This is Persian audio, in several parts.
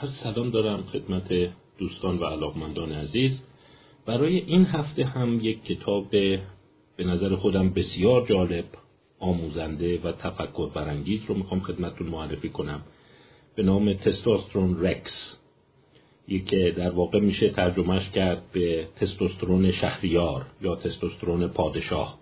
هر سلام دارم خدمت دوستان و علاقمندان عزیز. برای این هفته هم یک کتاب به نظر خودم بسیار جالب آموزنده و تفکر برانگیز رو می‌خوام خدمتتون معرفی کنم. به نام تستوسترون رکس. که در واقع میشه ترجمهش کرد به تستوسترون شهریار یا تستوسترون پادشاه.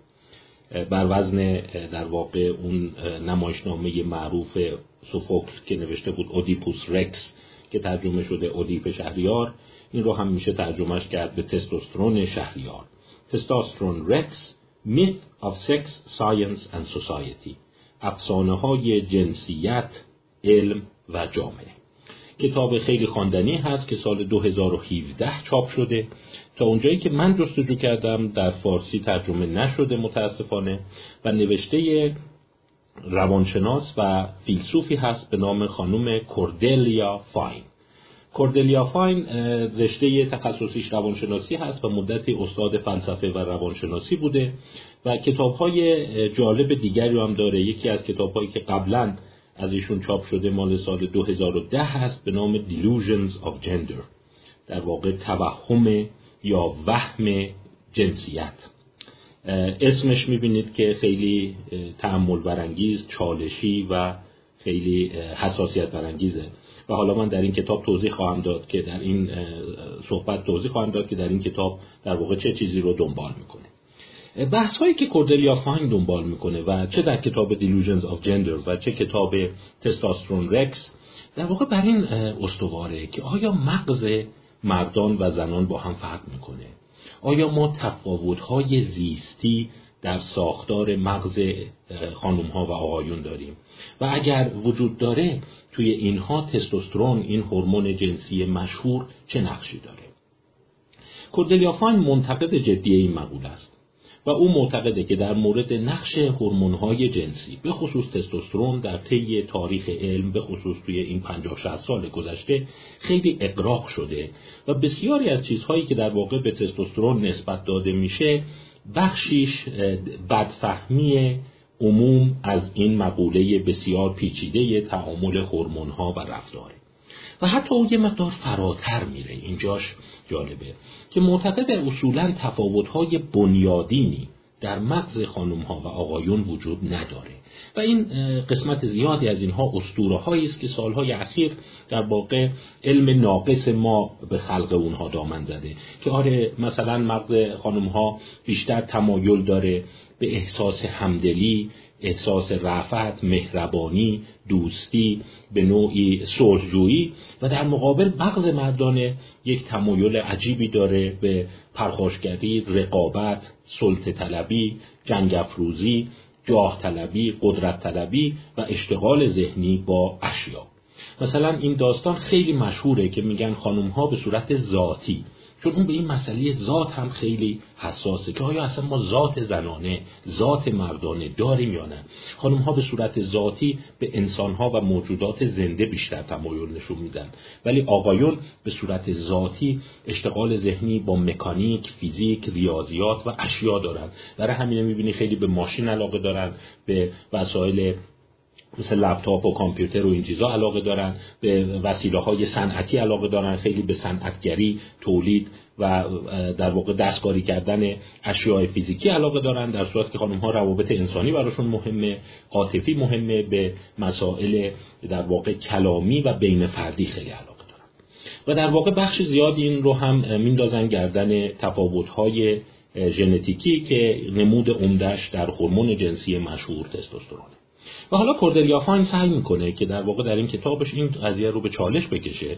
بر وزن در واقع اون نمایشنامه معروف سوفوکل که نوشته بود اودیپوس رکس. که ترجمه شده اودیپ شهریار این رو هم میشه ترجمهش کرد به تستوسترون شهریار. تستوسترون رکس Myth of Sex, Science and Society. افسانه های جنسیت، علم و جامعه. کتاب خیلی خواندنی هست که سال 2017 چاپ شده. تا اونجایی که من جستجو کردم در فارسی ترجمه نشده متاسفانه و نوشته روانشناس و فیلسوفی هست به نام خانم کوردلیا فاین. کوردلیا فاین رشته تخصصیش روانشناسی هست و مدتی استاد فلسفه و روانشناسی بوده و کتابهای جالب دیگری هم داره. یکی از کتابهایی که قبلا از ایشون چاپ شده مال سال 2010 هست به نام Delusions of Gender در واقع توهم یا وهم جنسیت. اسمش می‌بینید که خیلی تعمل برانگیز چالشی و خیلی حساسیت برانگیزه. و حالا من در این کتاب توضیح خواهم داد که در این صحبت توضیح خواهم داد که در این کتاب در واقع چه چیزی رو دنبال می‌کنه. بحث هایی که کوردلیا فاین دنبال می‌کنه و چه در کتاب Delusions of Gender و چه کتاب تستاسترون رکس در واقع بر این استواره که آیا مغز مردان و زنان با هم فرق می‌کنه؟ آیا ما تفاوت های زیستی در ساختار مغز خانم ها و آقایون داریم؟ و اگر وجود داره توی اینها تستوسترون این هورمون جنسی مشهور چه نقشی داره؟ کوردلیا فاین منتقد جدی این مقول است. و او معتقده که در مورد نقش هورمون‌های جنسی به خصوص تستوسترون در طی تاریخ علم به خصوص توی این 50 60 سال گذشته خیلی اقراق شده و بسیاری از چیزهایی که در واقع به تستوسترون نسبت داده میشه بخشیش بدفهمی عموم از این مقوله بسیار پیچیده تعامل هورمون‌ها و رفتاره و حتی او یه مقدار فراتر میره. اینجاش جالبه که معتقد اصولا تفاوت‌های بنیادینی در مغز خانم ها و آقایون وجود نداره. و این قسمت زیادی از اینها اسطوره هایی است که سالهای اخیر در واقع علم ناقص ما به خلق اونها دامن زده که آره مثلا مغز خانم ها بیشتر تمایل داره به احساس همدلی احساس رفعت، مهربانی، دوستی به نوعی صلحجویی و در مقابل مغز مردانه یک تمایل عجیبی داره به پرخاشگری، رقابت، سلطه طلبی، جنگ افروزی، جاه طلبی، قدرت طلبی و اشتغال ذهنی با اشیا. مثلا این داستان خیلی مشهوره که میگن خانم ها به صورت ذاتی چون اون به این مسئله ذات هم خیلی حساسه که آیا اصلا ما ذات زنانه ذات مردانه داریم یا نه؟ خانم ها به صورت ذاتی به انسان ها و موجودات زنده بیشتر تمایل نشون میدن. ولی آقایون به صورت ذاتی اشتغال ذهنی با مکانیک فیزیک ریاضیات و اشیا دارن. برای همینه می‌بینی خیلی به ماشین علاقه دارن به وسایل مثل لپتاپ و کامپیوتر و این چیزا علاقه دارن به وسیله های صنعتی علاقه دارن خیلی به صنعتگری تولید و در واقع دستکاری کردن اشیاء فیزیکی علاقه دارن در صورت که خانم ها روابط انسانی براشون مهمه عاطفی مهمه به مسائل در واقع کلامی و بین فردی خیلی علاقه دارن. و در واقع بخش زیادی این رو هم میندازن گردن تفاوت های ژنتیکی که نمود عمدهش در هورمون جنسی مشهور تستوسترونه و حالا کوردلیا فاین سعی می‌کنه که در واقع در این کتابش این قضیه رو به چالش بکشه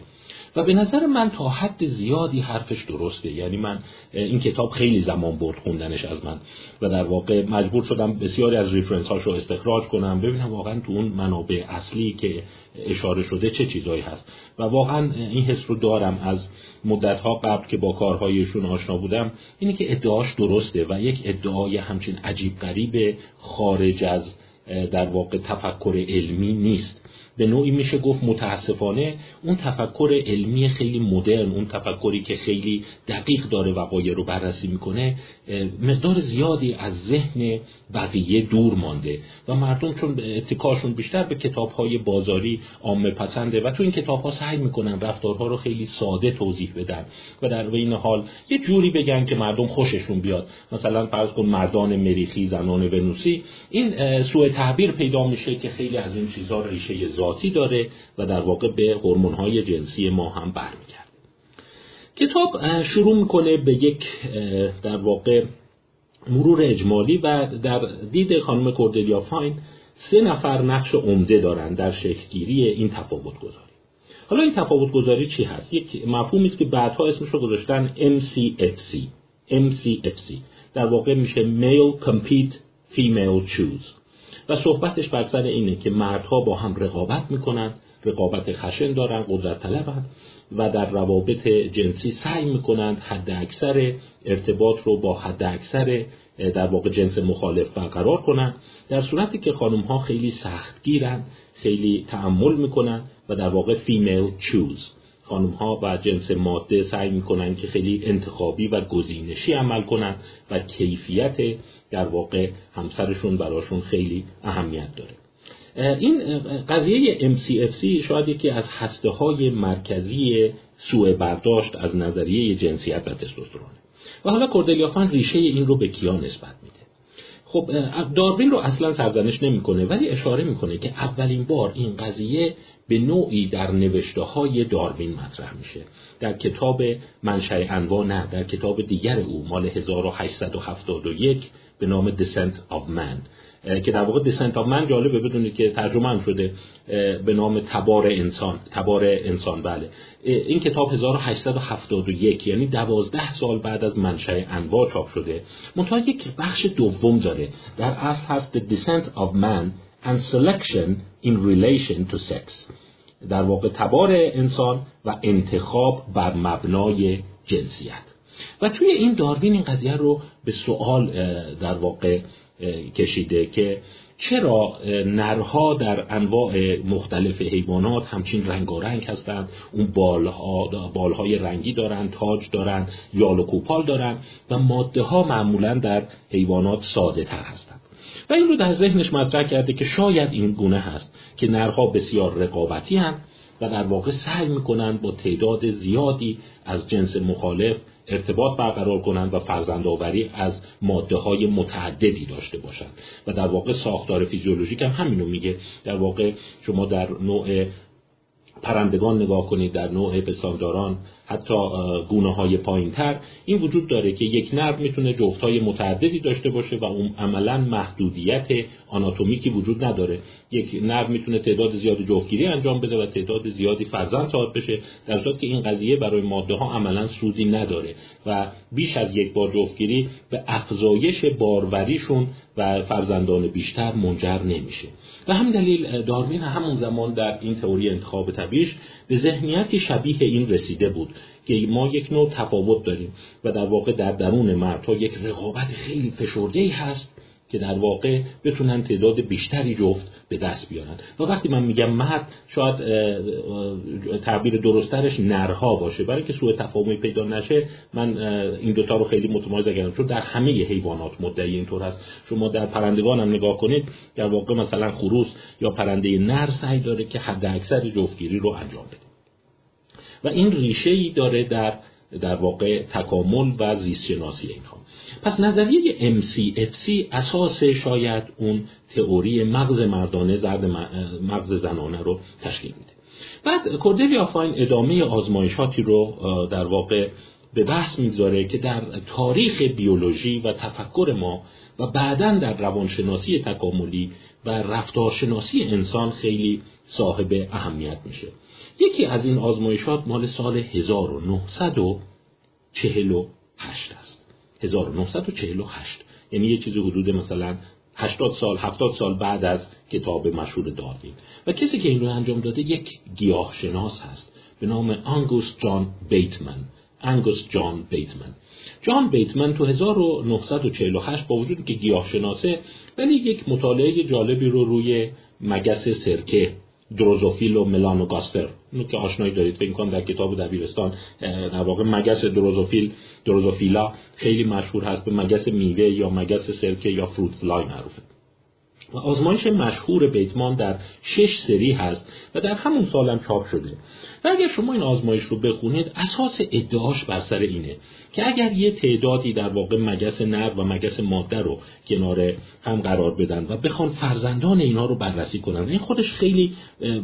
و به نظر من تا حد زیادی حرفش درسته. یعنی من این کتاب خیلی زمان برد خوندنش از من و در واقع مجبور شدم بسیاری از reference هاش رو استخراج کنم ببینم واقعا تو اون منابع اصلی که اشاره شده چه چیزایی هست. و واقعا این حس رو دارم از مدت ها قبل که با کارهایشون آشنا بودم اینه که ادعاش درسته و یک ادعای همچین عجیب غریب خارج از در واقع تفکر علمی نیست. به نوعی میشه گفت متاسفانه اون تفکر علمی خیلی مدرن اون تفکری که خیلی دقیق داره وقایع رو بررسی می‌کنه مقدار زیادی از ذهن بقیه دور مانده و مردم چون اتکاشون بیشتر به کتابهای بازاری عامه پسنده و تو این کتابها سعی می‌کنن رفتارها رو خیلی ساده توضیح بدن و در این حال یه جوری بگن که مردم خوششون بیاد. مثلا فرض کن مردان مریخی زنان ونوسی این سوء تعبیر پیدا میشه که خیلی از این چیزها ریشه ذاتی داره و در واقع به هورمون‌های جنسی ما هم برمیگرده. کتاب شروع می‌کنه به یک در واقع مرور اجمالی و در دید خانم کوردلیا فاین سه نفر نقش عمده دارند در شکلگیری این تفاوت گذاری حالا این تفاوت گذاری چی هست؟ یک مفهومی است که بعدها اسمش رو گذاشتن MCFC MCFC در واقع میشه Male Compete Female Choose. و صحبتش بر سر اینه که مردها با هم رقابت می‌کنن رقابت خشن دارن قدرت طلبن و در روابط جنسی سعی می‌کنند حد اکثر ارتباط رو با حد اکثر در واقع جنس مخالف برقرار کنند. در صورتی که خانم ها خیلی سختگیرن خیلی تعمل می‌کنن و در واقع فیمیل چوز خانم ها و جنس ماده سعی می‌کنن که خیلی انتخابی و گزینشی عمل کنن و کیفیت در واقع همسرشون براشون خیلی اهمیت داره. این قضیه MCFC شاید یکی از هسته های مرکزی سوء برداشت از نظریه جنسیت و تستوسترونه و حالا کوردلیافان ریشه این رو به کیا نسبت میده؟ خب داروین رو اصلا سرزنش نمی‌کنه ولی اشاره می‌کنه که اولین بار این قضیه به نوعی در نوشته های داروین مطرح میشه. در کتاب منشأ انواع نه در کتاب دیگر او مال 1871 به نام Descent of Man که در واقع Descent of Man جالبه بدونید که ترجمه هم شده به نام تبار انسان تبار انسان بله. این کتاب 1871 یعنی دوازده سال بعد از منشأ انواع چاپ شده منتها یک بخش دوم داره. در اصل هست The Descent of Man and Selection in Relation to Sex. در واقع تبار انسان و انتخاب بر مبنای جنسیت. و توی این داروین این قضیه رو به سوال در واقع کشیده که چرا نرها در انواع مختلف حیوانات همچین رنگارنگ هستند؟ اون بالها بالهای رنگی دارن تاج دارن یال و کوپال دارن و ماده ها معمولا در حیوانات ساده تر هستند. و این رو در ذهنش مطرح کرده که شاید این گونه هست که نرها بسیار رقابتی هستند و در واقع سعی می‌کنن با تعداد زیادی از جنس مخالف ارتباط برقرار کنند و فرزندآوری از ماده های متعددی داشته باشند و در واقع ساختار فیزیولوژیک هم همینو میگه. در واقع شما در نوع پرندگان نگاه کنید در نوع پستانداران حتی گونه های پایین تر این وجود داره که یک نر می‌تونه جفت های متعددی داشته باشه و اون عملا محدودیت آناتومیکی وجود نداره. یک نر می‌تونه تعداد زیادی جفتگیری انجام بده و تعداد زیادی فرزند صاحب بشه در صورتی که این قضیه برای ماده ها عملا سودی نداره و بیش از یک بار جفتگیری به افزایش باروریشون و فرزندان بیشتر منجر نمیشه. و هم دلیل داروین همون زمان در این تئوری انتخاب طبیعیش به ذهنیتی شبیه این رسیده بود که ما یک نوع تفاوت داریم و در واقع در درون مردها یک رقابت خیلی فشرده هست که در واقع بتونن تعداد بیشتری جفت به دست بیارن. و وقتی من میگم مرد شاید تعبیر درسترش نرها باشه. برای که سوء تفاهمی پیدا نشه من این دوتا رو خیلی متمایز کردم چون در همه حیوانات مدعی اینطور هست. شما در پرندگان هم نگاه کنید در واقع مثلا خروس یا پرنده نر سعی داره که حد اکثر جفتگیری رو انجام بده. و این ریشه ای داره در در واقع تکامل و زیست شناسی اینها. پس نظریه MCFC اساس شاید اون تئوری مغز مردانه زرد مغز زنانه رو تشکیل میده. بعد کوردلیا فاین ادامه آزمایشاتی رو در واقع به بحث می‌گذاره که در تاریخ بیولوژی و تفکر ما و بعدا در روانشناسی تکاملی و رفتارشناسی انسان خیلی صاحب اهمیت میشه. یکی از این آزمایشات مال سال 1948 است. 1948 یعنی یه چیزی حدود مثلا 80 سال 70 سال بعد از کتاب مشهور داروین. و کسی که این رو انجام داده یک گیاهشناس هست. به نام آنگوس جان بیتمن. انگوس جان بیتمن. جان بیتمن تو 1948 با وجودی که گیاهشناسه ولی یک مطالعه جالبی رو روی مگس سرکه دروزوفیل و ملانوگاستر اینو که آشنایی دارید. فکر کنم در کتاب دبیرستان در واقع مگس دروزوفیل دروزوفیلا خیلی مشهور هست. به مگس میوه یا مگس سرکه یا فروت فلای معروفه. و آزمایش مشهور بیتمان در شش سری هست و در همون سالم چاپ شده. و اگر شما این آزمایش رو بخونید اساس ادعاش بر سر اینه که اگر یه تعدادی در واقع مگس نر و مگس ماده رو کنار هم قرار بدن و بخوان فرزندان اینا رو بررسی کنن این خودش خیلی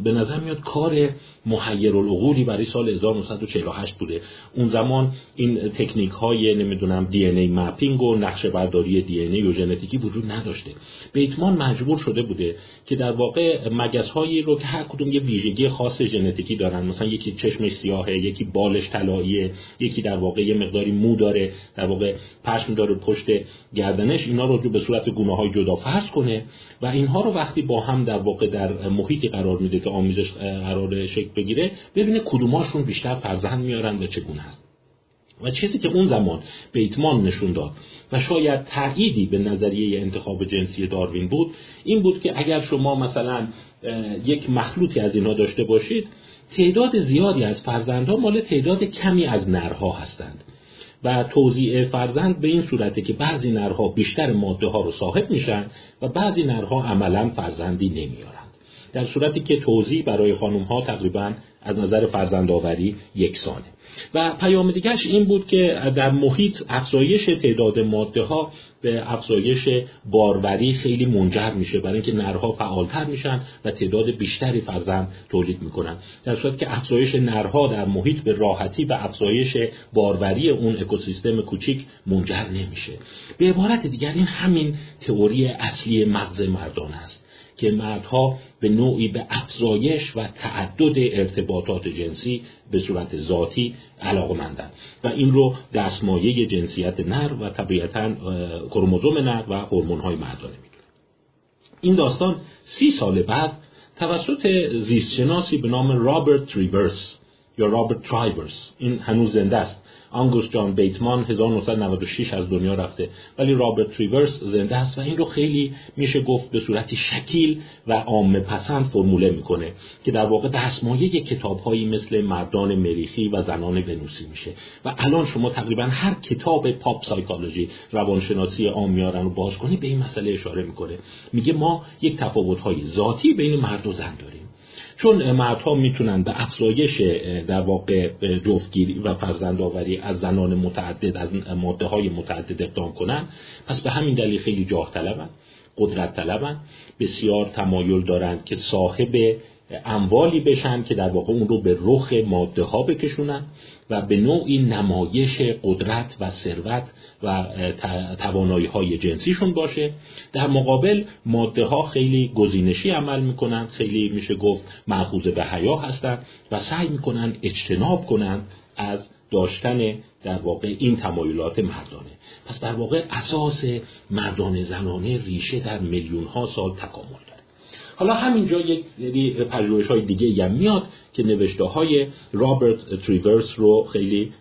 به نظر میاد کار محیر العقولی برای سال 1948 بوده. اون زمان این تکنیک های نمی‌دونم دی ان ای مپینگ و نقشه برداری دی ان ای و ژنتیکی وجود نداشته. بیتمان مجبور شده بوده که در واقع مگس هایی رو که هر کدوم یه ویژگی خاص ژنتیکی دارن مثلا یکی چشمش سیاهه یکی بالش طلاییه یکی در واقع یه مقداری مو داره در واقع پشم داره پشت گردنش اینا رو به صورت گونه های جدا فرض کنه و اینها رو وقتی با هم در واقع در محیطی قرار میده که آمیزش قرار شکل بگیره ببینه کدوماشون بیشتر فرزند میارن و چگونه هست و چیزی که اون زمان بیتمان نشون داد و شاید تأییدی به نظریه انتخاب جنسی داروین بود این بود که اگر شما مثلا یک مخلوطی از اینها داشته باشید تعداد زیادی از فرزندها مال تعداد کمی از نرها هستند. و توزیع فرزند به این صورته که بعضی نرها بیشتر ماده ها رو صاحب میشن و بعضی نرها عملا فرزندی نمیارند. در صورتی که توزیع برای خانم ها تقریبا از نظر فرزندآوری یکسانه. و پیام دیگرش این بود که در محیط افزایش تعداد ماده ها به افزایش باروری خیلی منجر میشه برای اینکه نرها فعالتر میشن و تعداد بیشتری فرزند تولید می‌کنن. در صورتی که افزایش نرها در محیط به راحتی و افزایش باروری اون اکوسیستم کوچیک منجر نمیشه. به عبارت دیگر این همین تئوری اصلی مغز مردان است. که مردها به نوعی به افزایش و تعدد ارتباطات جنسی به صورت ذاتی علاقمندند. و این رو دستمایه جنسیت نر و طبیعتا کروموزوم نر و های مردانه می‌دونه. این داستان سی سال بعد توسط زیستشناسی به نام رابرت تریورس یا رابرت ترایورس این هنوز زنده است. آنگوس جان بیتمان 1996 از دنیا رفته ولی رابرت تریورس زنده است و این رو خیلی میشه گفت به صورتی شکیل و عام پسند فرموله می‌کنه که در واقع دستمایه کتاب هایی مثل مردان مریخی و زنان ونوسی میشه. و الان شما تقریبا هر کتاب پاپ سایکولوژی روانشناسی عام میارن رو باز کنی به این مسئله اشاره می‌کنه. میگه ما یک تفاوت های ذاتی بین مرد و زن داریم. چون مردها می‌تونن به افزایش در واقع جفتگیری و فرزندآوری از زنان متعدد از ماده های متعدد اقدام کنن پس به همین دلیل خیلی جاه طلبن قدرت طلبن بسیار تمایل دارند که صاحب اموالی بشن که در واقع اون رو به رخ ماده ها بکشونن و به نوعی نمایش قدرت و ثروت و توانایی های جنسیشون باشه. در مقابل ماده ها خیلی گزینشی عمل می‌کنن. خیلی میشه گفت معخوض به حیا هستند و سعی می‌کنن اجتناب کنند از داشتن در واقع این تمایلات مردانه. پس در واقع اساس مردان زنانه ریشه در میلیون ها سال تکامل داره. حالا همینجا یک سری پژوهش های دیگه هم میاد که نوشته های رابرت تریورس رو خیلی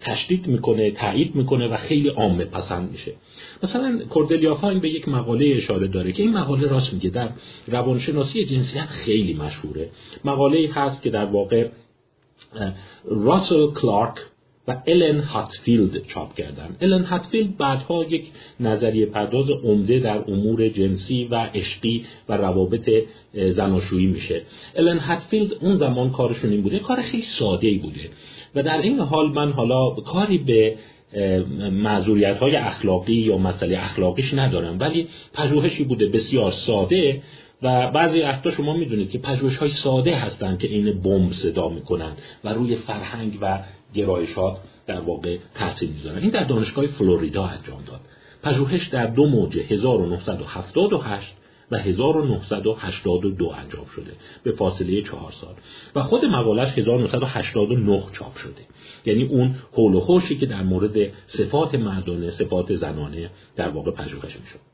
تشدید می‌کنه تایید می‌کنه و خیلی عامه پسند میشه. مثلا کوردلیا فاین به یک مقاله اشاره داره که این مقاله راست میگه در روانشناسی جنسیت خیلی مشهوره. مقاله هست که در واقع راسل کلارک و الن هاتفیلد چاپ کردن. الن هاتفیلد بعدها یک نظریه پرداز عمده در امور جنسی و عشقی و روابط زناشویی میشه. الن هاتفیلد اون زمان کارشون این بوده کار خیلی ساده ای بوده. و در این حال من حالا کاری به معذوریت های اخلاقی یا مسئله اخلاقیش ندارم ولی پژوهشی بوده بسیار ساده و بعضی وقتا شما می‌دونید که پژوهش های ساده هستند که این بمب صدا می‌کنن و روی فرهنگ و گرایشات در واقع تاثیر می‌ذارن این در دانشگاه فلوریدا انجام داد. پژوهش در دو موجه 1978 و 1982 انجام شده به فاصله چهار سال. و خود مقالش 1989 چاپ شده. یعنی اون حول و که در مورد صفات مردانه صفات زنانه در واقع پژوهش می‌شد.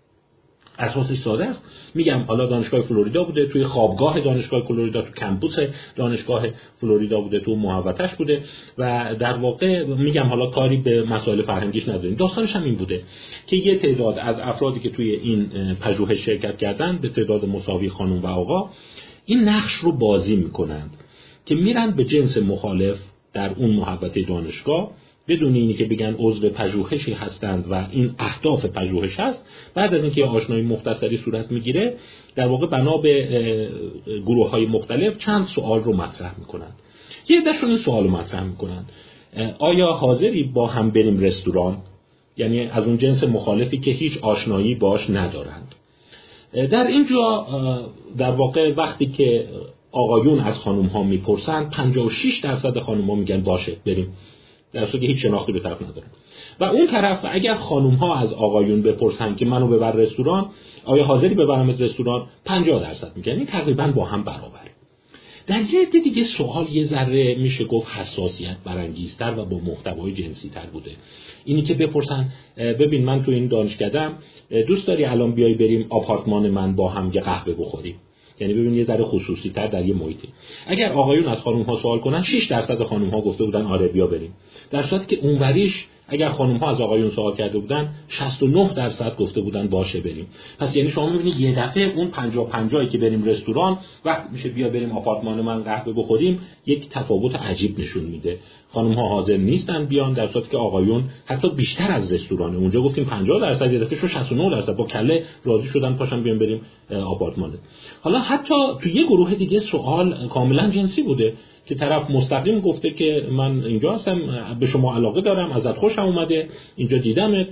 اساسش ساده است. میگم حالا دانشگاه فلوریدا بوده توی خوابگاه دانشگاه فلوریدا تو کمپوس دانشگاه فلوریدا بوده تو محوطش بوده و در واقع میگم حالا کاری به مسائل فرهنگیش نداریم. داستانش هم این بوده که یه تعداد از افرادی که توی این پژوهش شرکت کردن به تعداد مساوی خانم و آقا این نقش رو بازی می‌کنند که میرن به جنس مخالف در اون محبت دانشگاه بدون اینی که بگن عضو پژوهشی هستند و این اهداف پژوهش هست بعد از اینکه آشنایی مختصری صورت می‌گیره در واقع بنا به گروه های مختلف چند سوال رو مطرح می‌کنند. یه دشون این سوال رو مطرح می‌کنند. آیا حاضری با هم بریم رستوران؟ یعنی از اون جنس مخالفی که هیچ آشنایی باش ندارند. در اینجا در واقع وقتی که آقایون از خانوم ها می‌پرسند 56 درصد خانوم ها میگن باشه بریم. در صورتی هیچ شناختی به طرف ندارن و اون طرف اگر خانوم ها از آقایون بپرسن که منو ببر رستوران آیا حاضری ببرمت رستوران؟ 50 درصد میگن. این تقریبا با هم برابره در یه عده دیگه سوال یه ذره میشه گفت حساسیت برانگیزتر و با محتوای جنسی تر بوده. اینی که بپرسن ببین من تو این دانشکدم دوست داری الان بیای بریم آپارتمان من با هم یه قهوه بخوریم؟ یعنی ببین یه ذره خصوصی تر در یه محیطی. اگر آقایون از خانم ها سوال کنن 6 درصد خانم ها گفته بودن آره بیا بریم. در صورتی که اونوریش اگر خانم ها از آقایون سوال کرده بودن 69 درصد گفته بودن باشه بریم. پس یعنی شما می‌بینید یه دفعه اون 50 50 که بریم رستوران وقت میشه بیا بریم آپارتمان من قهوه بخوریم یک تفاوت عجیب نشون میده. خانم ها حاضر نیستن بیان در صورتی که آقایون حتی بیشتر از رستوران اونجا گفتیم 50 درصد یه دفعه شو 69 درصد. با کله راضی شدن پاشن بیان بریم آپارتمان حالا حتی تو یه گروه دیگه سوال کاملا جنسی بوده. که طرف مستقیم گفته که من اینجا هستم به شما علاقه دارم ازت خوشم اومده اینجا دیدمت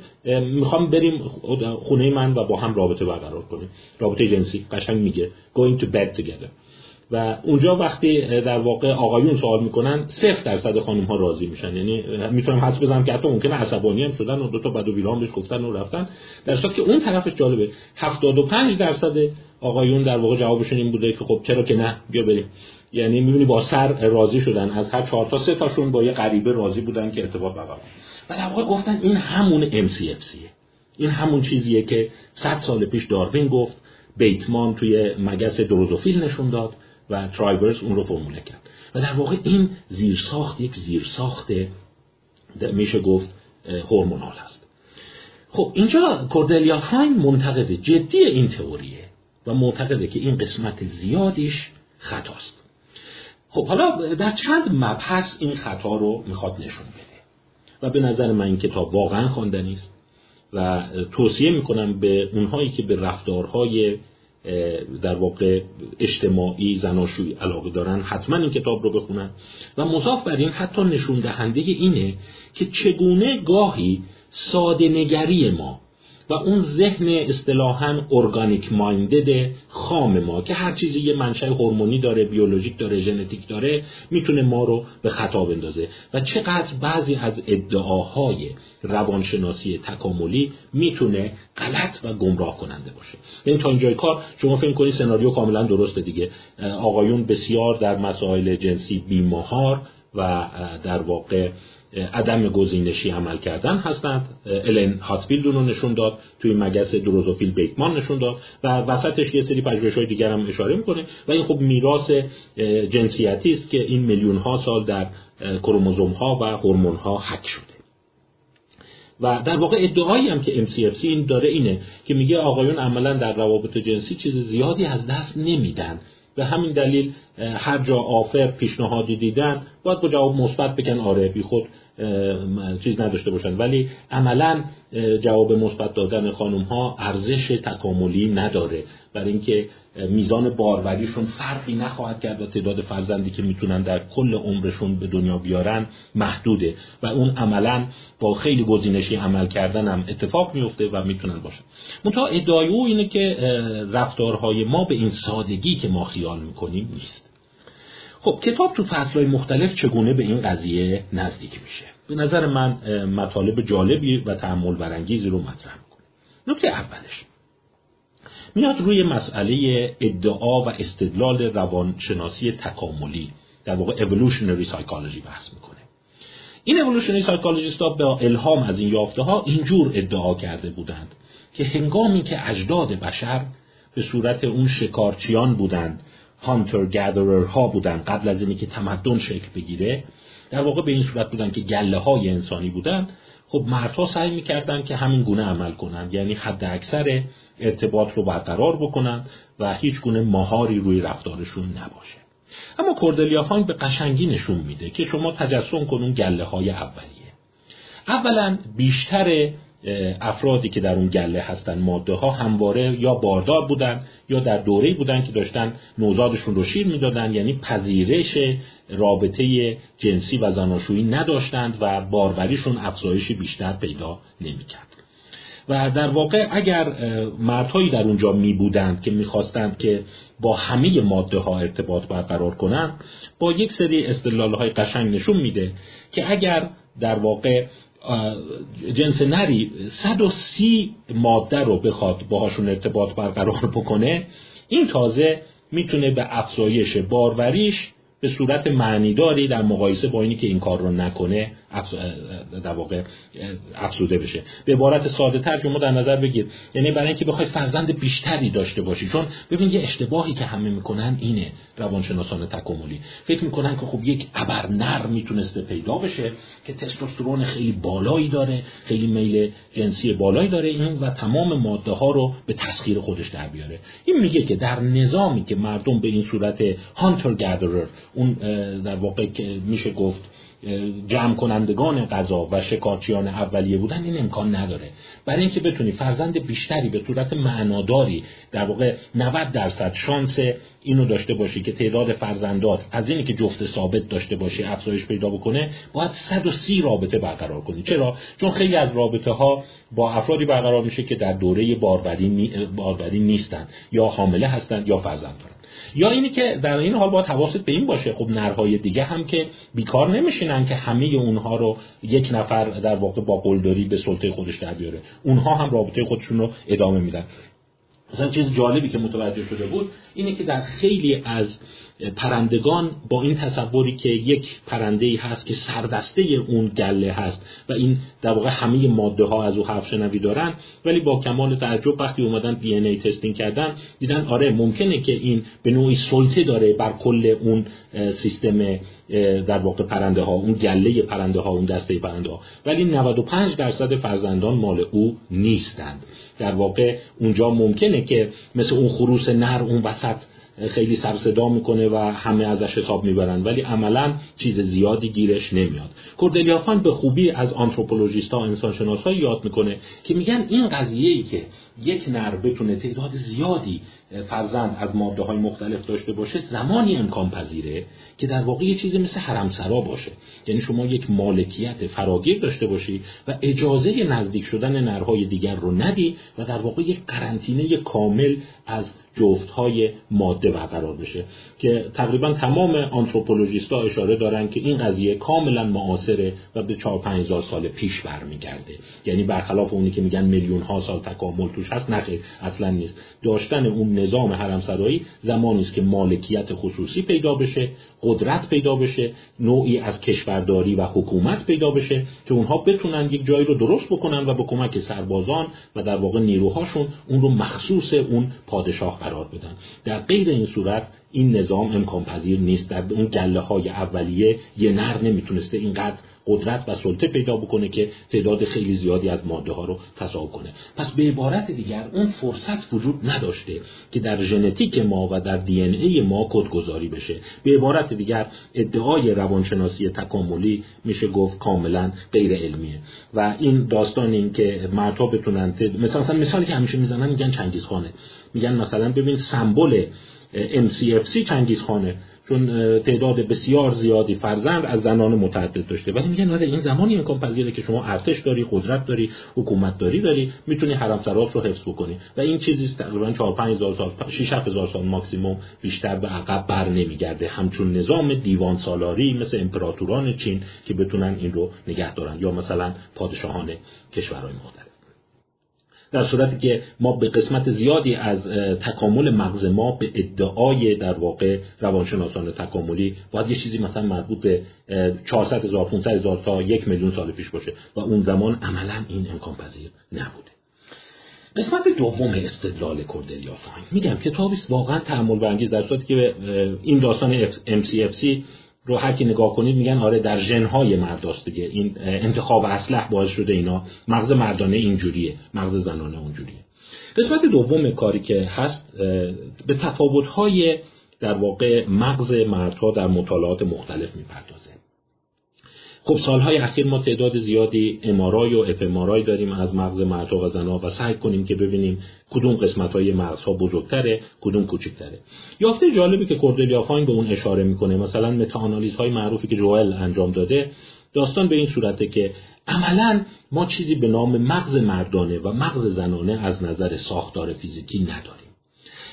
می‌خوام بریم خونه من و با هم رابطه برقرار کنیم. رابطه جنسی قشنگ میگه going to bed together. و اونجا وقتی در واقع آقایون سوال می‌کنن صفر درصد خانم ها راضی میشن. یعنی می‌تونم حدس بزنم که حتی ممکنه عصبانی هم شدن و دو تا بد و بیرام بهش گفتن و رفتن. در صورتی که اون طرفش جالبه. 75 درصد آقایون در واقع جوابشون این بوده که خب چرا که نه بیا بریم. یعنی می‌بینی با سر راضی شدن. از هر چهار تا سه تاشون با یه غریبه راضی بودن که ارتباط برقرار و در واقع گفتن این همون MCFCه این همون چیزیه که 100 سال پیش داروین گفت بیتمان توی مگس دروزوفیل نشون داد و ترایورز اون رو فرموله کرد. و در واقع این زیرساخت یک زیرساخت میشه گفت هورمونال هست. خب اینجا کوردلیا فاین منتقد جدی این تئوریه و معتقده که این قسمت زیادیش خطاست. خب حالا در چند مبحث این خطا رو می‌خواد نشون بده. و به نظر من این کتاب واقعا خواندنی است و توصیه می‌کنم به اونهایی که به رفتارهای در واقع اجتماعی زناشویی علاقه دارن حتما این کتاب رو بخونن. و مضاف بر این حتی نشون دهنده اینه که چگونه گاهی ساده نگری ما و اون ذهن اصطلاحا ارگانیک مایندد خام ما که هر چیزی یه منشأ هورمونی داره بیولوژیک داره ژنتیک داره می‌تونه ما رو به خطا بندازه. و چقدر بعضی از ادعاهای روانشناسی تکاملی می‌تونه غلط و گمراه کننده باشه. این یعنی تا اینجای کار شما فکر کنید سناریو کاملا درسته دیگه. آقایون بسیار در مسائل جنسی بیمهار و در واقع عدم گزینشی عمل کردن هستند. الن هاتفیلد رو نشون داد توی مگس دروزوفیل بیکمان نشون داد و وسطش یه سری پژوهش های دیگر هم اشاره می‌کنه. و این خب میراث جنسیتی است که این میلیون ها سال در کروموزوم ها و هورمون ها حک شده. و در واقع ادعایی هم که MCFC این داره اینه که میگه آقایون عملا در روابط جنسی چیز زیادی از دست نمیدن. به همین دلیل هر جا آفر پیشنهادی دیدن باید با جواب مثبت بکن آره بی خود چیز نداشته باشن. ولی عملا جواب مثبت دادن خانم ها ارزش تکاملی نداره. برای اینکه میزان باروریشون فرقی نخواهد کرد و تعداد فرزندی که می‌تونن در کل عمرشون به دنیا بیارن محدوده. و اون عملا با خیلی گزینشی عمل کردن هم اتفاق میفته و می‌تونن باشن. منتها ادعای او اینه که رفتارهای ما به این سادگی که ما خیال می‌کنیم نیست. خب کتاب تو فصلهای مختلف چگونه به این قضیه نزدیک میشه؟ به نظر من مطالب جالبی و تحمل برانگیزی رو مطرح می‌کنه. نکته اولش. میاد روی مسئله ادعا و استدلال روانشناسی تکاملی در واقع evolutionary psychology بحث می‌کنه. این evolutionary psychologists به الهام از این یافته ها اینجور ادعا کرده بودند که هنگامی که اجداد بشر به صورت اون شکارچیان بودند هانتر گدرر ها بودن قبل از اینکه تمدن شکل بگیره در واقع به این صورت بودن که گله های انسانی بودن. خب مردها سعی می‌کردن که همین گونه عمل کنند یعنی حد اکثر ارتباط رو برقرار بکنن و هیچ گونه مهاری روی رفتارشون نباشه. اما کوردلیافان به قشنگی نشون میده که شما تجسم کنون گله های اولیه. اولا بیشتر افرادی که در اون گله هستن ماده ها همواره یا باردار بودن یا در دوره بودن که داشتن نوزادشون رو شیر می‌دادن یعنی پذیرش رابطه جنسی و زناشویی نداشتند و باروریشون افزایشی بیشتر پیدا نمی‌کرد. و در واقع اگر مردهایی در اونجا می بودند که می‌خواستند که با همه ماده ها ارتباط برقرار کنند با یک سری استدلال های قشنگ نشون میده که اگر در واقع جنس نری 130 ماده رو بخواد باهاشون ارتباط برقرار بکنه این تازه می‌تونه به افزایش باروریش به صورت معنیداری در مقایسه با اینی که این کار رو نکنه در واقع افزوده بشه. به عبارت ساده تر شما در نظر بگیر یعنی برای اینکه بخوای فرزند بیشتری داشته باشی. چون ببین یه اشتباهی که همه می‌کنن اینه روانشناسان تکاملی. فکر می‌کنن که خب یک ابر نر می‌تونسته پیدا بشه که تستوسترون خیلی بالایی داره خیلی میل جنسی بالایی داره این و تمام ماده ها رو به تسخیر خودش در بیاره. این میگه که در نظامی که مردم به این صورت هانتر گادرر اون در واقع میشه گفت جمع کنندگان غذا و شکارچیان اولیه بودن این امکان نداره. برای اینکه بتونی فرزند بیشتری به صورت معناداری در واقع 90 درصد شانس اینو داشته باشی که تعداد فرزندات از اینی که جفت ثابت داشته باشی افزایش پیدا بکنه باید 130 رابطه برقرار کنی. چرا؟ چون خیلی از رابطه ها با افرادی برقرار میشه که در دوره باروری نیستن یا حامله هستند یا فرزند دارن. یا اینی که در این حال باید حواست به این باشه. خب نرهای دیگه هم که بیکار نمیشینن که همه اونها رو یک نفر در واقع با قلدری به سلطه خودش در بیاره. اونها هم رابطه خودشون رو ادامه میدن. مثلا چیز جالبی که متوجه شده بود اینه که در خیلی از پرندگان با این تصوری که یک پرنده ای هست که سردسته اون گله هست و این در واقع همه ماده ها از او حرف شنوی دارن ولی با کمال تعجب وقتی اومدن بی ای تستینگ کردن دیدن آره ممکنه که این به نوعی سلطه داره بر کل اون سیستم در واقع پرنده ها اون گله پرنده ها اون دسته پرنده ها ولی 95 درصد فرزندان مال او نیستند. در واقع اونجا ممکنه که مثل اون خروس نر اون وسط خیلی سر صدا می‌کنه و همه ازش حساب می‌برن. ولی عملا چیز زیادی گیرش نمیاد. کوردلیافان به خوبی از آنتروپولوژیست ها انسان یاد می‌کنه که میگن این قضیه ای که یک نر بتونه تعداد زیادی فرزند از ماده های مختلف داشته باشه زمانی امکان پذیره که در واقع یه چیزی مثل حرمسرا باشه. یعنی شما یک مالکیت فراگیر داشته باشی و اجازه نزدیک شدن نرهای دیگر رو ندی و در واقع یک قرنطینه کامل از جفت های ماده برقرار بشه. که تقریبا تمام آنتروپولوژیست ها اشاره دارن که این قضیه کاملا معاصره و به 4 5000 سال پیش برمیگرده. یعنی برخلاف اونی که میگن میلیون ها سال تکامل توش هست نخیر اصلا نیست. داشتن اون نظام حرمسرایی زمانی است که مالکیت خصوصی پیدا بشه قدرت پیدا بشه نوعی از کشورداری و حکومت پیدا بشه که اونها بتونن یک جایی رو درست بکنن و با کمک سربازان و در واقع نیروهاشون اون رو مخصوص اون پادشاه قرار بدن. در غیر این صورت این نظام امکان پذیر نیست. در اون گله های اولیه یه نر نمی‌تونسته اینقدر قدرت و سلطه پیدا بکنه که تعداد خیلی زیادی از ماده ها رو تصاحب کنه. پس به عبارت دیگر اون فرصت وجود نداشته که در ژنتیک ما و در دی ای ما کدگذاری بشه. به عبارت دیگر ادعای روانشناسی تکاملی میشه گفت کاملا غیر علمیه. و این داستان این که مردها بتونن مثلا مثالی که همیشه می‌زنن میگن چنگیز خانه میگن مثلا ببین سمبل MCFC چنگیز خانه چون تعداد بسیار زیادی فرزند از زنان متعدد داشته. ولی میگن آره این زمانی امکان پذیره که شما ارتش داری قدرت داری حکومت داری داری می‌تونی حرم سرات رو حفظ بکنی. و این چیزی تقریبا 4 5000 سال 6 7000 سال ماکسیموم بیشتر به عقب بر نمیگرده. همچون نظام دیوان سالاری مثل امپراتوران چین که بتونن این رو نگه دارن. یا مثلا پادشاهان کشورهای مختلف. در صورتی که ما به قسمت زیادی از تکامل مغز ما به ادعای در واقع روانشناسان تکاملی باید یه چیزی مثلا مربوط به 400 هزار 500 هزار تا یک میلیون سال پیش باشه و اون زمان عملا این امکان پذیر نبوده. قسمت دوم استدلال کوردلیا فاین. میگم کتابی واقعا تحمل برانگیز در صورتی که این داستان MCFC رو هر کی نگاه کنید میگن آره در ژنهای مرداست دیگه این انتخاب اسلح باعث شده اینا مغز مردانه اینجوریه مغز زنانه اونجوریه. قسمت دوم کاری که هست به تفاوت‌های در واقع مغز مردها در مطالعات مختلف می‌پردازه. خب سالهای اخیر ما تعداد زیادی امارای و اف داریم از مغز مردها و زنها و سعی کنیم که ببینیم کدوم قسمت های مغزها بزرگتره کدوم کوچکتره. یافته جالبی که کوردلیا فاین به اون اشاره می‌کنه مثلا متا های معروفی که جوئل انجام داده داستان به این صورته که عملا ما چیزی به نام مغز مردانه و مغز زنانه از نظر ساختار فیزیکی نداریم.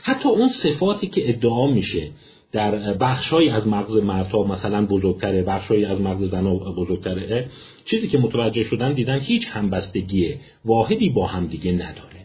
حتی اون صفاتی که ادعا میشه در بخشهایی از مغز مردها مثلا بزرگتره بخشهایی از مغز زنها بزرگتره چیزی که متوجه شدن دیدن هیچ همبستگی واحدی با هم دیگه نداره.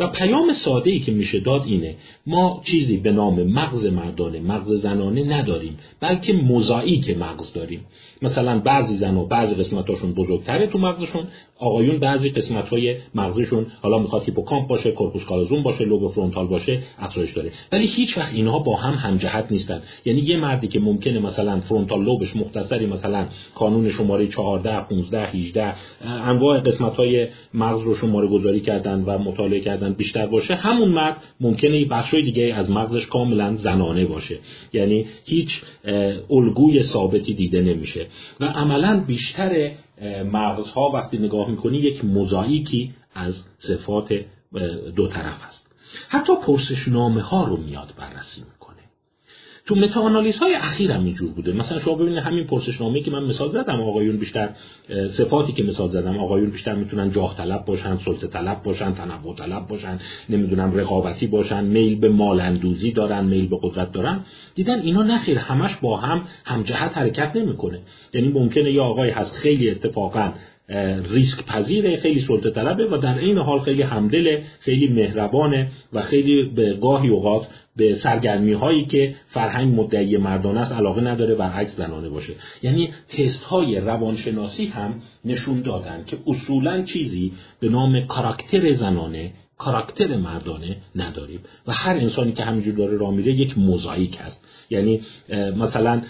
و پیام ساده ای که میشه داد اینه ما چیزی به نام مغز مردانه مغز زنانه نداریم بلکه موزاییک مغز داریم. مثلا بعضی زنا بعضی قسمتاشون بزرگتره تو مغزشون آقایون بعضی قسمت های مغزشون حالا می‌خواد هیپوکامپ باشه corpus callosum باشه لوب frontal باشه افزایش داره. ولی هیچ وقت اینها با هم همجهت نیستن. یعنی یه مردی که ممکنه مثلا frontal lobe ش مختصری مثلا قانون شماره 14 15 18 انواع قسمت های مغز رو شماره گذاری کردن و مطالعه کردن بیشتر باشه همون مرد ممکنه بخشای دیگه از مغزش کاملا زنانه باشه. یعنی هیچ الگوی ثابتی دیده نمیشه. و عملا بیشتر مغزها وقتی نگاه می‌کنی یک موزاییکی از صفات دو طرف هست. حتی پرسشنامه ها رو میاد بررسی تو متا های اخیر هم اینجور بوده. مثلا شما ببینید همین پرسشنامه که من مثال زدم آقایون بیشتر صفاتی که مثال زدم آقایون بیشتر می‌تونن جاه طلب باشن سلطه طلب باشن تنوع طلب باشن نمی‌دونم رقابتی باشن میل به مالندوزی دارن میل به قدرت دارن. دیدن اینا نخیر همش با هم همجهت حرکت نمی‌کنه. یعنی ممکنه یه آقای هست خیلی اتفاقا ریسک پذیره خیلی سلطه طلبه و در این حال خیلی همدله خیلی مهربانه و خیلی به گاهی اوقات به سرگرمی هایی که فرهنگ مدعی مردانه است علاقه نداره برعکس زنانه باشه. یعنی تست های روانشناسی هم نشون دادن که اصولا چیزی به نام کاراکتر زنانه کاراکتر مردانه نداریم. و هر انسانی که همینجور داره راه میره یک موزاییک هست. یعنی مثلا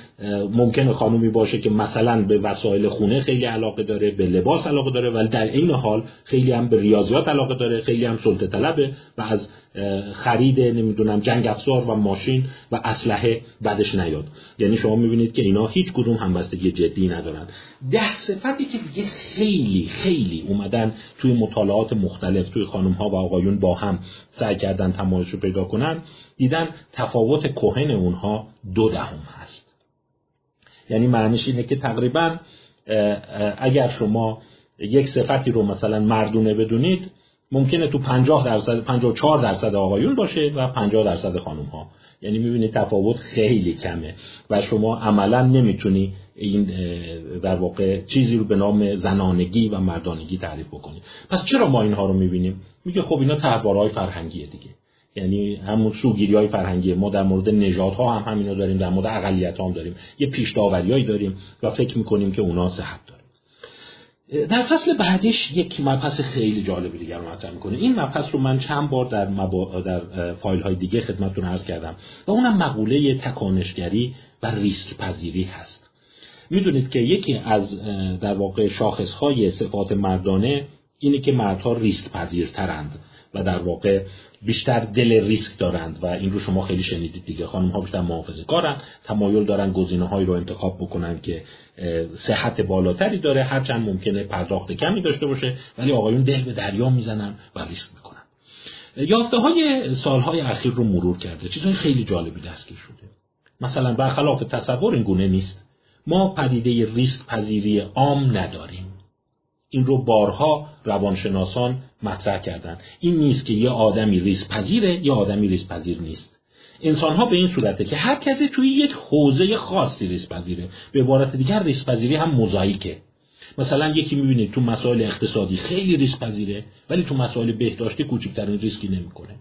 ممکنه خانومی باشه که مثلا به وسایل خونه خیلی علاقه داره به لباس علاقه داره ولی در این حال خیلی هم به ریاضیات علاقه داره خیلی هم سلطه طلبه و از خرید نمی‌دونم جنگ افزار و ماشین و اسلحه بدش نیاد. یعنی شما می‌بینید که اینا هیچ کدوم همبستگی جدی ندارن. ده صفتی که دیگه خیلی خیلی اومدن توی مطالعات مختلف توی خانم ها و آقایون با هم سعی کردن تمایز رو پیدا کنن دیدن تفاوت کهن اونها دو دهم هست. یعنی معنیش اینه که تقریبا اگر شما یک صفتی رو مثلا مردونه بدونید ممکنه تو 50 درصد 54 درصد آقایون باشه و 50 درصد خانم ها یعنی می‌بینید تفاوت خیلی کمه و شما عملا نمی‌تونی این در واقع چیزی رو به نام زنانگی و مردانگی تعریف بکنید پس چرا ما اینها رو می‌بینیم؟ میگه خب اینا تحوارهای فرهنگیه دیگه. یعنی همون سوگیری های فرهنگی ما در مورد نژادها هم همینو داریم در مورد اقلیت هم داریم. یه پیش داریم و فکر می‌کنیم که اونا صحت در فصل بعدیش یک مبحث خیلی جالبی دیگر رو مطرح می‌کنه. این مبحث رو من چند بار در, مبا... در فایل های دیگه خدمتتون عرض کردم و اونم مقوله تکانشگری و ریسک پذیری هست. می‌دونید که یکی از در واقع شاخص های صفات مردانه اینه که مردها ریسک پذیرترند و در واقع بیشتر دل ریسک دارند و این رو شما خیلی شنیدید دیگه. خانم ها بیشتر محافظه کارن تمایل دارن گزینه هایی رو انتخاب بکنن که صحت بالاتری داره. هرچند ممکنه پرداخت کمی داشته باشه ولی آقایون دل به دریا می‌زنن و ریسک می‌کنن. یافته های سالهای اخیر رو مرور کرده. چیزهای خیلی جالبی دستگیر شده. مثلا برخلاف تصور این گونه نیست. ما پدیده ریسک پذیری عام نداریم. این رو بارها روانشناسان مطرح کردن این نیست که یه آدمی ریسک پذیره یا آدمی ریسک پذیر نیست. انسان ها به این صورته که هر کسی توی یک حوزه خاصی ریسک پذیره به عبارت دیگر ریسک پذیری هم موزاییکه مثلا یکی می‌بینید تو مسائل اقتصادی خیلی ریسک پذیره ولی تو مسائل بهداشتی کوچکترین ریسکی نمی‌کنه.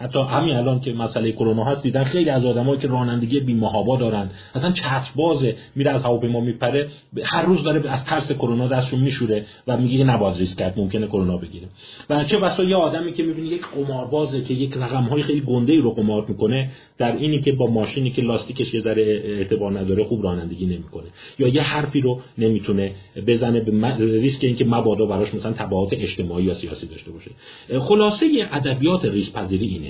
حتی همین الان که مسئله کرونا هست دیدن خیلی از آدمایی که رانندگی بی محابا دارن. اصلا چتر بازه میره از هواپیما میپره هر روز داره از ترس کرونا دستشون میشوره و میگه نباید ریسک کرد ممکنه کرونا بگیره. و چه بسا یه آدمی که می‌بینی یک قماربازه که یک رقم های خیلی گنده رو قمار می‌کنه در اینی که با ماشینی که لاستیکش یه ذره اعتبار نداره خوب رانندگی نمی‌کنه. یا یه حرفی رو نمی‌تونه بزنه به ریسک اینکه مبادا براش مثلا تبعات اجتماعی یا سیاسی داشته باشه. خلاصه ادبیات ریسک پذیری اینه.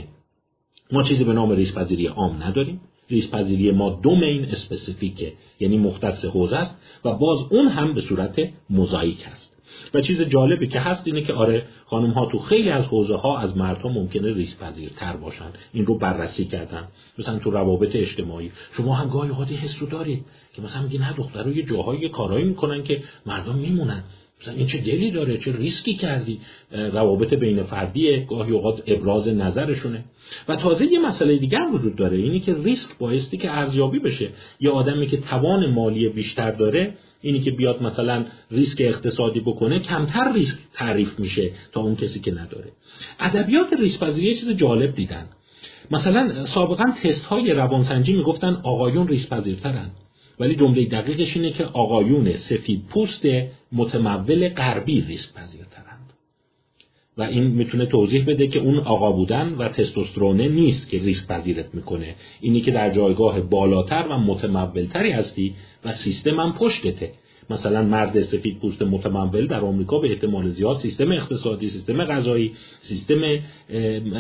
ما چیزی به نام ریسک پذیری عام نداریم. ریسک پذیری ما domain specific ه یعنی مختص حوزه است و باز اون هم به صورت موزاییک هست و چیز جالبی که هست اینه که آره خانم ها تو خیلی از حوزه ها از مردها ممکنه ریسک تر باشن. این رو بررسی کردن. مثلا تو روابط اجتماعی. شما هم گاهی حس رو دارید که مثلا میگی نه دخترها یه جاهایی کارایی می‌کنن که مردم میمونن. مثلا این چه دلی داره چه ریسکی کردی؟ روابط بین فردی گاهی اوقات ابراز نظرشونه. و تازه یه مسئله دیگر وجود داره اینی که ریسک بایستی که ارزیابی بشه. یه آدمی که توان مالی بیشتر داره اینی که بیاد مثلا ریسک اقتصادی بکنه کمتر ریسک تعریف میشه تا اون کسی که نداره. ادبیات ریسک پذیری چیز جالب دیدن. مثلا سابقا تست های روانسنجی می‌گفتن آقایون ریسک پذیرترن ولی جمله دقیقش اینه که آقایون سفید پوست متمول غربی ریسک پذیرترند. و این می‌تونه توضیح بده که اون آقا بودن و تستوسترونه نیست که ریسک پذیرت می‌کنه. اینی که در جایگاه بالاتر و متمولتری هستی و سیستم هم پشتته. مثلا مرد سفید پوست متمول در آمریکا به احتمال زیاد سیستم اقتصادی سیستم غذایی سیستم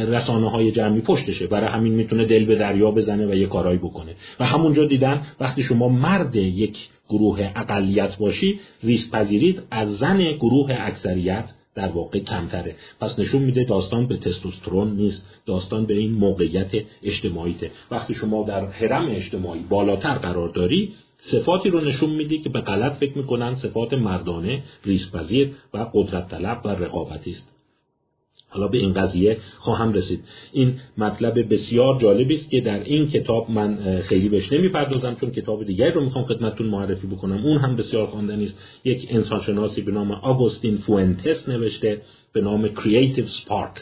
رسانه های جمعی پشتشه. برای همین می‌تونه دل به دریا بزنه و یه کارایی بکنه. و همونجا دیدن وقتی شما مرد یک گروه اقلیت باشی ریسک پذیرید از زن گروه اکثریت در واقع کمتره. پس نشون میده داستان به تستوسترون نیست داستان به این موقعیت اجتماعیته. وقتی شما در حرم اجتماعی بالاتر قرار داری صفاتی رو نشون میدی که به غلط فکر می‌کنن صفات مردانه ریسپذیر و قدرت طلب و رقابتی است. حالا به این قضیه خواهم رسید. این مطلب بسیار جالبی است که در این کتاب من خیلی بهش نمی‌پردازم چون کتاب دیگری رو می‌خوام خدمتتون معرفی بکنم. اون هم بسیار خواندنی است یک انسانشناسی به نام آگوستین فوئنتس نوشته به نام Creative Spark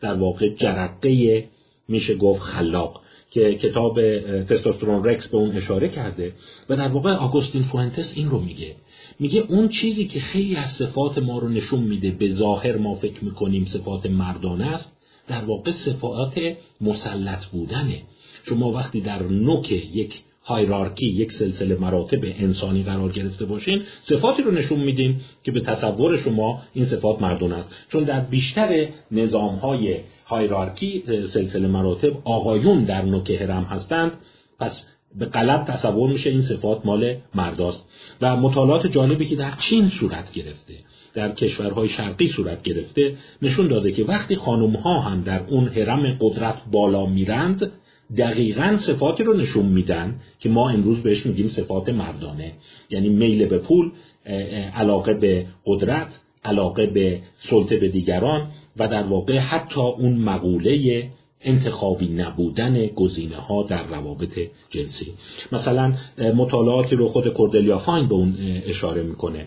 در واقع جرقه میشه گفت خلاق. که کتاب Testosterone Rex به اون اشاره کرده و در واقع آگوستین فوئنتس این رو میگه. میگه اون چیزی که خیلی از صفات ما رو نشون میده به ظاهر ما فکر می‌کنیم صفات مردانه است در واقع صفات مسلط بودنه. شما وقتی در نوک یک هایرارکی یک سلسله مراتب انسانی قرار گرفته باشین صفاتی رو نشون میدین که به تصور شما این صفات مردون است. چون در بیشتر نظام های هایرارکی سلسله مراتب آقایون در نوک هرم هستند. پس به غلط تصور میشه این صفات مال مرداست و مطالعات جالبی که در چین صورت گرفته در کشورهای شرقی صورت گرفته نشون داده که وقتی خانم ها هم در اون حرم قدرت بالا میرند دقیقا صفاتی رو نشون میدن که ما امروز بهش میگیم صفات مردانه. یعنی میل به پول علاقه به قدرت علاقه به سلطه به دیگران و در واقع حتی اون مقوله انتخابی نبودن گزینه ها در روابط جنسی. مثلا مطالعاتی رو خود کوردلیا فاین به اون اشاره می‌کنه.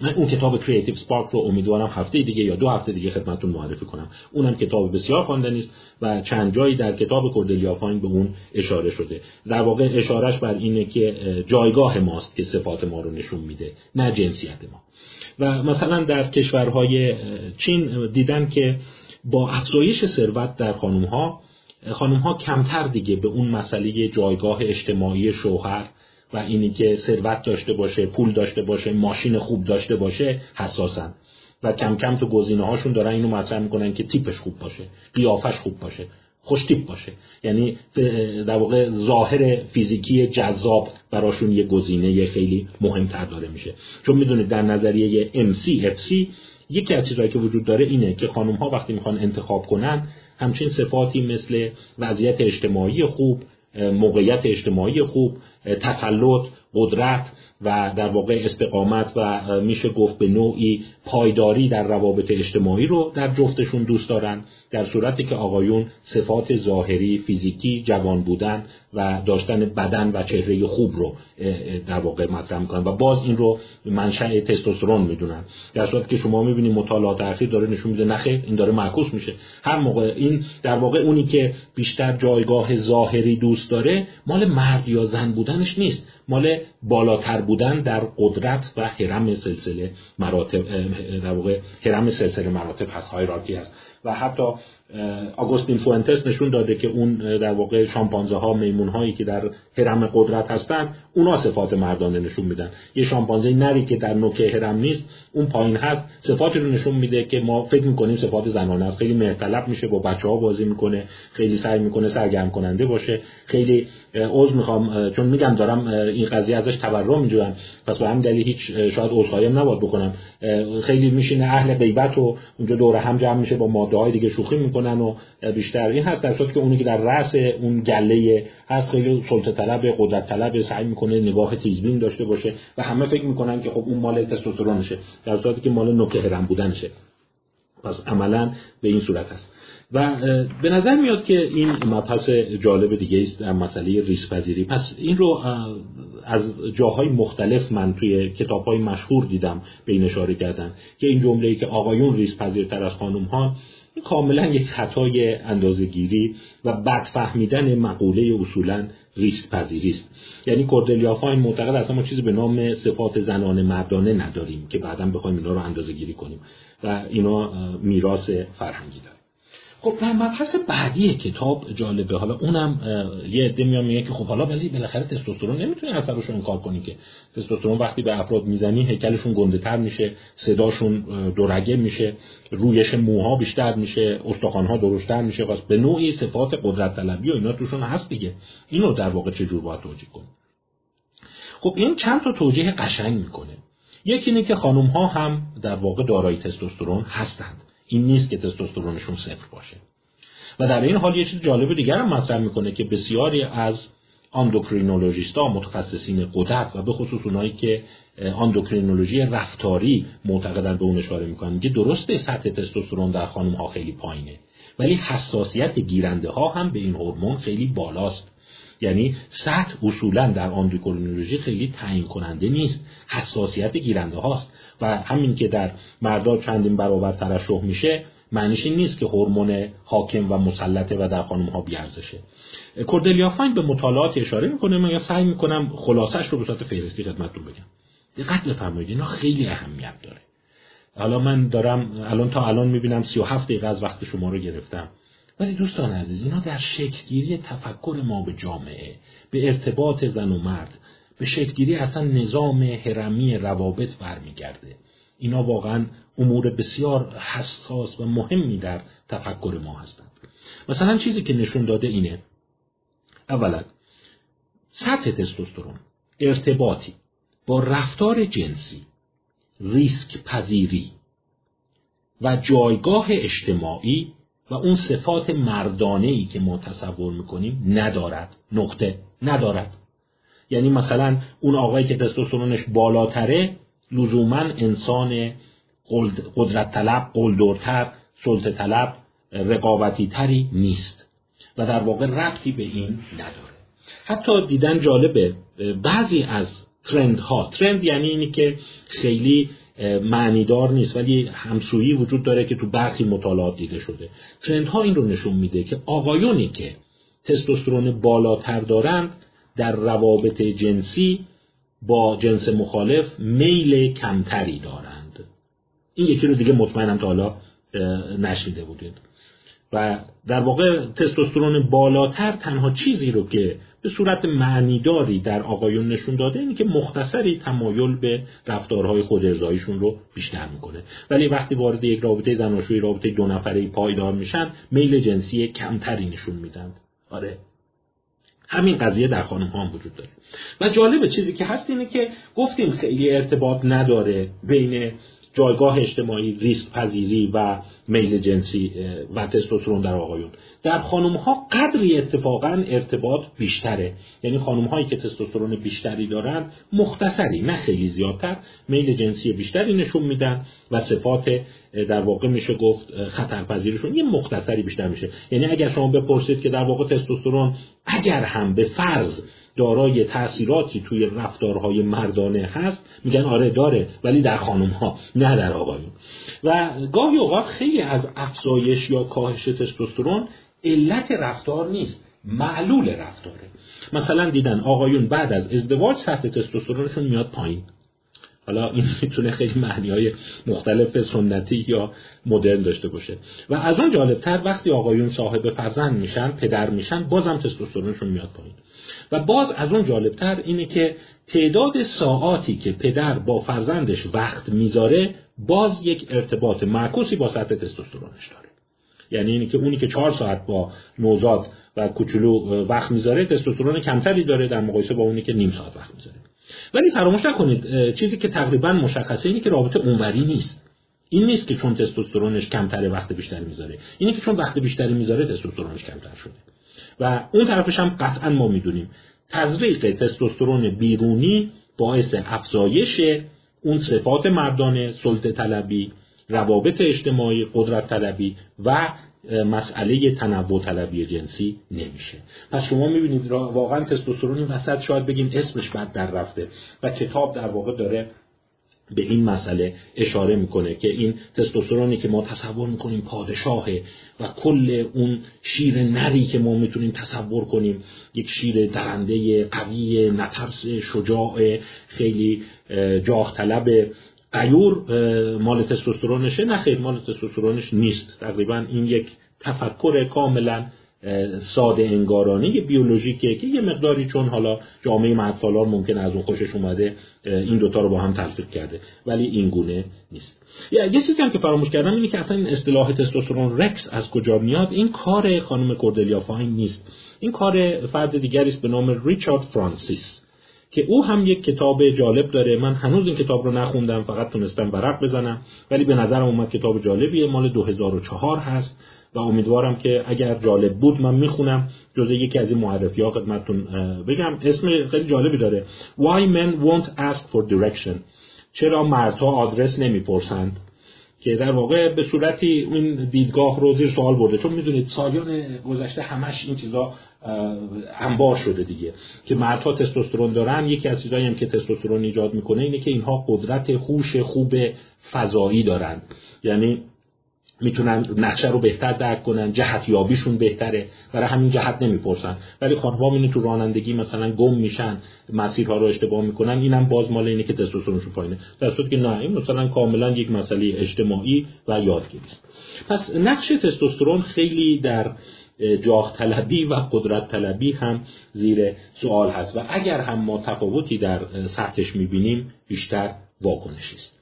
من اون کتاب Creative Spark رو امیدوارم هفته دیگه یا دو هفته دیگه خدمتتون معرفی کنم. اونم کتاب بسیار خواندنی است و چند جایی در کتاب کوردلیا فاین به اون اشاره شده. در واقع اشارش بر اینه که جایگاه ماست که صفات ما رو نشون میده نه جنسیت ما. و مثلا در کشورهای چین دیدن که با افزایش ثروت در خانم ها کمتر دیگه به اون مسئله جایگاه اجتماعی شوهر و اینی که ثروت داشته باشه پول داشته باشه ماشین خوب داشته باشه حساسن. و کم کم تو گزینه هاشون دارن اینو مطرح می‌کنن که تیپش خوب باشه قیافش خوب باشه خوش تیپ باشه. یعنی در واقع ظاهر فیزیکی جذاب براشون یه گزینه خیلی مهمتر داره میشه. چون می‌دونید در نظریه MCFC یکی از چیزهایی که وجود داره اینه که خانم ها وقتی می‌خوان انتخاب کنن همچین صفاتی مثل وضعیت اجتماعی خوب موقعیت اجتماعی خوب تسلط قدرت و در واقع استقامت و میشه گفت به نوعی پایداری در روابط اجتماعی رو در جفتشون دوست دارن در صورتی که آقایون صفات ظاهری فیزیکی جوان بودن و داشتن بدن و چهره خوب رو در واقع مطرح می‌کنن و باز این رو منشأ تستوسترون می‌دونن. در صورتی که شما می‌بینید مطالعات اخیر داره نشون میده نخیر این داره معکوس میشه. هر موقع این در واقع اونی که بیشتر جایگاه ظاهری دوست داره مال مرد یا زن بودنش نیست. مال بالاتر بودن در قدرت و حرم سلسله مراتب در واقع حرم سلسله مراتب هست هایرارکی هست. و حتی آگوستین فوئنتس نشون داده که اون در واقع شامپانزه ها میمون هایی که در حرم قدرت هستند اونا صفات مردانه نشون میدن. یه شامپانزه نری که در نوک حرم نیست اون پایین هست صفاتی رو نشون میده که ما فکر می‌کنیم صفات زنانه است. خیلی مرتلب میشه با بچه ها بازی می‌کنه خیلی سعی می‌کنه سرگرم کننده باشه. خیلی عضو می‌خوام چون میگم دارم این قضیه ازش تبرع میجوام پس به همین دلیل هیچ شاید عذرخواهی نباید بکنم خیلی میشینه اهل غیبت و اونجا دور هم جمع میشه با ماده های دیگه شوخی می‌کنن و بیشتر. این هست در صورتی که اونی که در رأس اون گله هست خیلی سلطه طلب قدرت طلب سعی می‌کنه نگاه تیزبین داشته باشه و همه فکر می‌کنن که خب اون مال تستوسترونشه در صورتی که مال نوک هرم بودنشه. پس عملا به این صورت هست. و به نظر میاد که این مبحث جالب دیگه است در مسئله ریسپذیری. پس این رو از جاهای مختلف من توی کتاب های مشهور دیدم به این اشاره کردن که این جمله ای که آقایون ریسپذیرتر از خانم ها این کاملا یک خطای اندازهگیری و بد فهمیدن مقوله اصولا ریسک پذیری است. یعنی کوردلیافا این معتقد اصلا ما چیزی به نام صفات زنانه مردانه نداریم که بعدا بخوایم اینا رو اندازه گیری کنیم. و اینا میراث فرهنگی داره خب در مبحث بعدی کتاب جالبه. حالا اونم یه عده میان میگه که خب حالا ولی بالاخره تستوسترون نمی‌تونی اثرش رو انکار کنی که. تستوسترون وقتی به افراد می‌زنی هیکلشون گنده تر میشه صداشون دورگه میشه رویش موها بیشتر میشه استخوانها درشتر میشه. پس به نوعی صفات قدرت طلبی و اینا توشون هست دیگه. اینو در واقع چجور باید توجیه کنیم؟ خب این چند تا توجیه قشنگ می‌کنه. یکی اینه که خانم ها هم در واقع دارای تستوسترون هستند. این نیست که تستوسترونشون صفر باشه. و در این حال یه چیز جالب دیگر هم مطرح می‌کنه که بسیاری از آندوکرینولوژیستا متخصصین قدرت و به خصوص اونایی که آندوکرینولوژی رفتاری معتقدن به اون اشاره می‌کنن که درسته سطح تستوسترون در خانم ها خیلی پایینه ولی حساسیت گیرنده ها هم به این هورمون خیلی بالاست. یعنی سطح اصولا در آندوکرینولوژی خیلی تعیین کننده نیست. حساسیت گیرنده هاست. و همین که در مردا چندین برابر ترشح میشه معنیش این نیست که هورمون حاکم و مسلطه و در خانم ها بیارزشه. کوردلیا فاین به مطالعات اشاره می‌کنه. من سعی می‌کنم خلاصش رو به صورت فهرستی خدمتتون بگم. دقت بفرمایید اینا خیلی اهمیت داره. حالا من دارم الان تا الان می‌بینم 37 دقیقه از وقت شما رو گرفتم. ولی دوستان عزیز اینا در شکلگیری تفکر ما به جامعه به ارتباط زن و مرد به شکلگیری اصلا نظام هرمی روابط برمیگرده. اینا واقعا امور بسیار حساس و مهمی در تفکر ما هستند. مثلا چیزی که نشون داده اینه اولا سطح تستوسترون ارتباطی با رفتار جنسی ریسک پذیری و جایگاه اجتماعی و اون صفات مردانه ای که ما تصور می‌کنیم ندارد نقطه ندارد. یعنی مثلا اون آقایی که تستوسترونش بالاتره لزوما انسان قدرت طلب قلدرتر سلطه طلب رقابتی تری نیست و در واقع ربطی به این نداره. حتی دیدن جالبه بعضی از ترند ها ترند یعنی اینی که خیلی معنیدار نیست ولی همسویی وجود داره که تو برخی مطالعات دیده شده. ترند ها این رو نشون میده که آقایونی که تستوسترون بالاتر دارند در روابط جنسی با جنس مخالف میل کمتری دارند. این یکی رو دیگه مطمئنم تا حالا نشیده بودید. و در واقع تستوسترون بالاتر تنها چیزی رو که به صورت معنیداری در آقایون نشون داده اینه که مختصری تمایل به رفتارهای خود رو بیشتر می‌کنه. ولی وقتی وارد یک رابطه زناشویی رابطه دو نفره پایدار میشن میل جنسی کمتری نشون میدن. آره. همین قضیه در خانم ها هم وجود داره. و جالب چیزی که هست اینه که گفتیم خیلی ارتباط نداره بین جایگاه اجتماعی ریسک پذیری و میل جنسی و تستوسترون در آقایون. در خانم ها قدری اتفاقا ارتباط بیشتره. یعنی خانم هایی که تستوسترون بیشتری دارند مختصری نه خیلی زیادتر میل جنسی بیشتری نشون میدن و صفات در واقع میشه گفت خطرپذیرشون یه مختصری بیشتر میشه. یعنی اگر شما بپرسید که در واقع تستوسترون اگر هم به فرض دارای تاثیراتی توی رفتارهای مردانه هست. میگن آره داره ولی در خانم ها نه در آقایون. و گاهی اوقات خیلی از افزایش یا کاهش تستوسترون علت رفتار نیست معلول رفتاره. مثلا دیدن آقایون بعد از ازدواج سطح تستوسترونشون میاد پایین. حالا این می‌تونه خیلی معنی های مختلف سنتی یا مدرن داشته باشه. و از اون جالبتر وقتی آقایون صاحب فرزند میشن پدر میشن بازم تستوسترونشون میاد پایین. و باز از اون جالبتر اینه که تعداد ساعاتی که پدر با فرزندش وقت می‌ذاره باز یک ارتباط معکوسی با سطح تستوسترونش داره. یعنی اینی که اونی که چهار ساعت با نوزاد و کوچولو وقت می‌ذاره تستوسترون کمتری داره در مقایسه با اونی که نیم ساعت وقت می‌ذاره. ولی فراموش نکنید چیزی که تقریبا مشخصه اینه که رابطه اونوری نیست. این نیست که چون تستوسترونش کمتره وقت بیشتری می‌ذاره. اینه که چون وقت بیشتری می‌ذاره تستوسترونش کمتر شده. و اون طرفش هم قطعا ما می‌دونیم. تزریق تستوسترون بیرونی باعث افزایش اون صفات مردانه سلطه طلبی روابط اجتماعی قدرت طلبی و مسئله تنوع طلبی جنسی نمیشه. پس شما می‌بینید واقعا تستوسترون وسط شاید بگیم اسمش بد در رفته و کتاب در واقع داره به این مسئله اشاره می‌کنه که این تستوسترونی که ما تصور می‌کنیم پادشاهه و کل اون شیر نری که ما می‌تونیم تصور کنیم یک شیر درنده قوی نترس شجاع خیلی جاه طلب قیور مال تستوسترونشه نه خیلی مال تستوسترونش نیست. تقریبا این یک تفکر کاملا ساده انگارانه بیولوژیکه که یه مقداری چون حالا جامعه مردسالار ممکن از اون خوشش اومده این دوتا رو با هم تلفیق کرده ولی این گونه نیست. یه چیزی هم که فراموش کردم اینه که اصلا این اصطلاح تستوسترون رکس از کجا میاد؟ این کار خانم کوردلیا فاین نیست. این کار فرد دیگری است به نام ریچارد فرانسیس. که او هم یک کتاب جالب داره. من هنوز این کتاب رو نخوندم فقط تونستم ورق بزنم. ولی به نظرم اومد کتاب جالبیه. مال 2004 هست و امیدوارم که اگر جالب بود من می‌خونم. جزء یکی از این معرفی ها خدمتتون بگم. اسم خیلی جالبی داره. Why men won't ask for direction. چرا مردها آدرس نمی‌پرسند؟ که در واقع به صورتی این دیدگاه رو زیر سوال برده. چون می‌دونید سالیان گذشته همش این چیزا انبار شده دیگه که مردها تستوسترون دارن. یکی از چیزایی هم که تستوسترون ایجاد می‌کنه اینه که اینها قدرت خوش خوب فضایی دارند یعنی می‌تونن نقشه رو بهتر درک کنن جهت یابیشون بهتره. برای همین جهت نمی‌پرسن. ولی خانم‌ها اینو تو رانندگی مثلا گم میشن مسیرها رو اشتباه می‌کنن. اینم باز مال اینه که تستوسترونشون پایینه. در صورتی که نه این مثلا کاملا یک مسئله اجتماعی و یادگیری است. پس نقش تستوسترون خیلی در جاه طلبی و قدرت طلبی هم زیر سوال هست. و اگر هم ما تفاوتی در سطحش می‌بینیم بیشتر واکنشی است.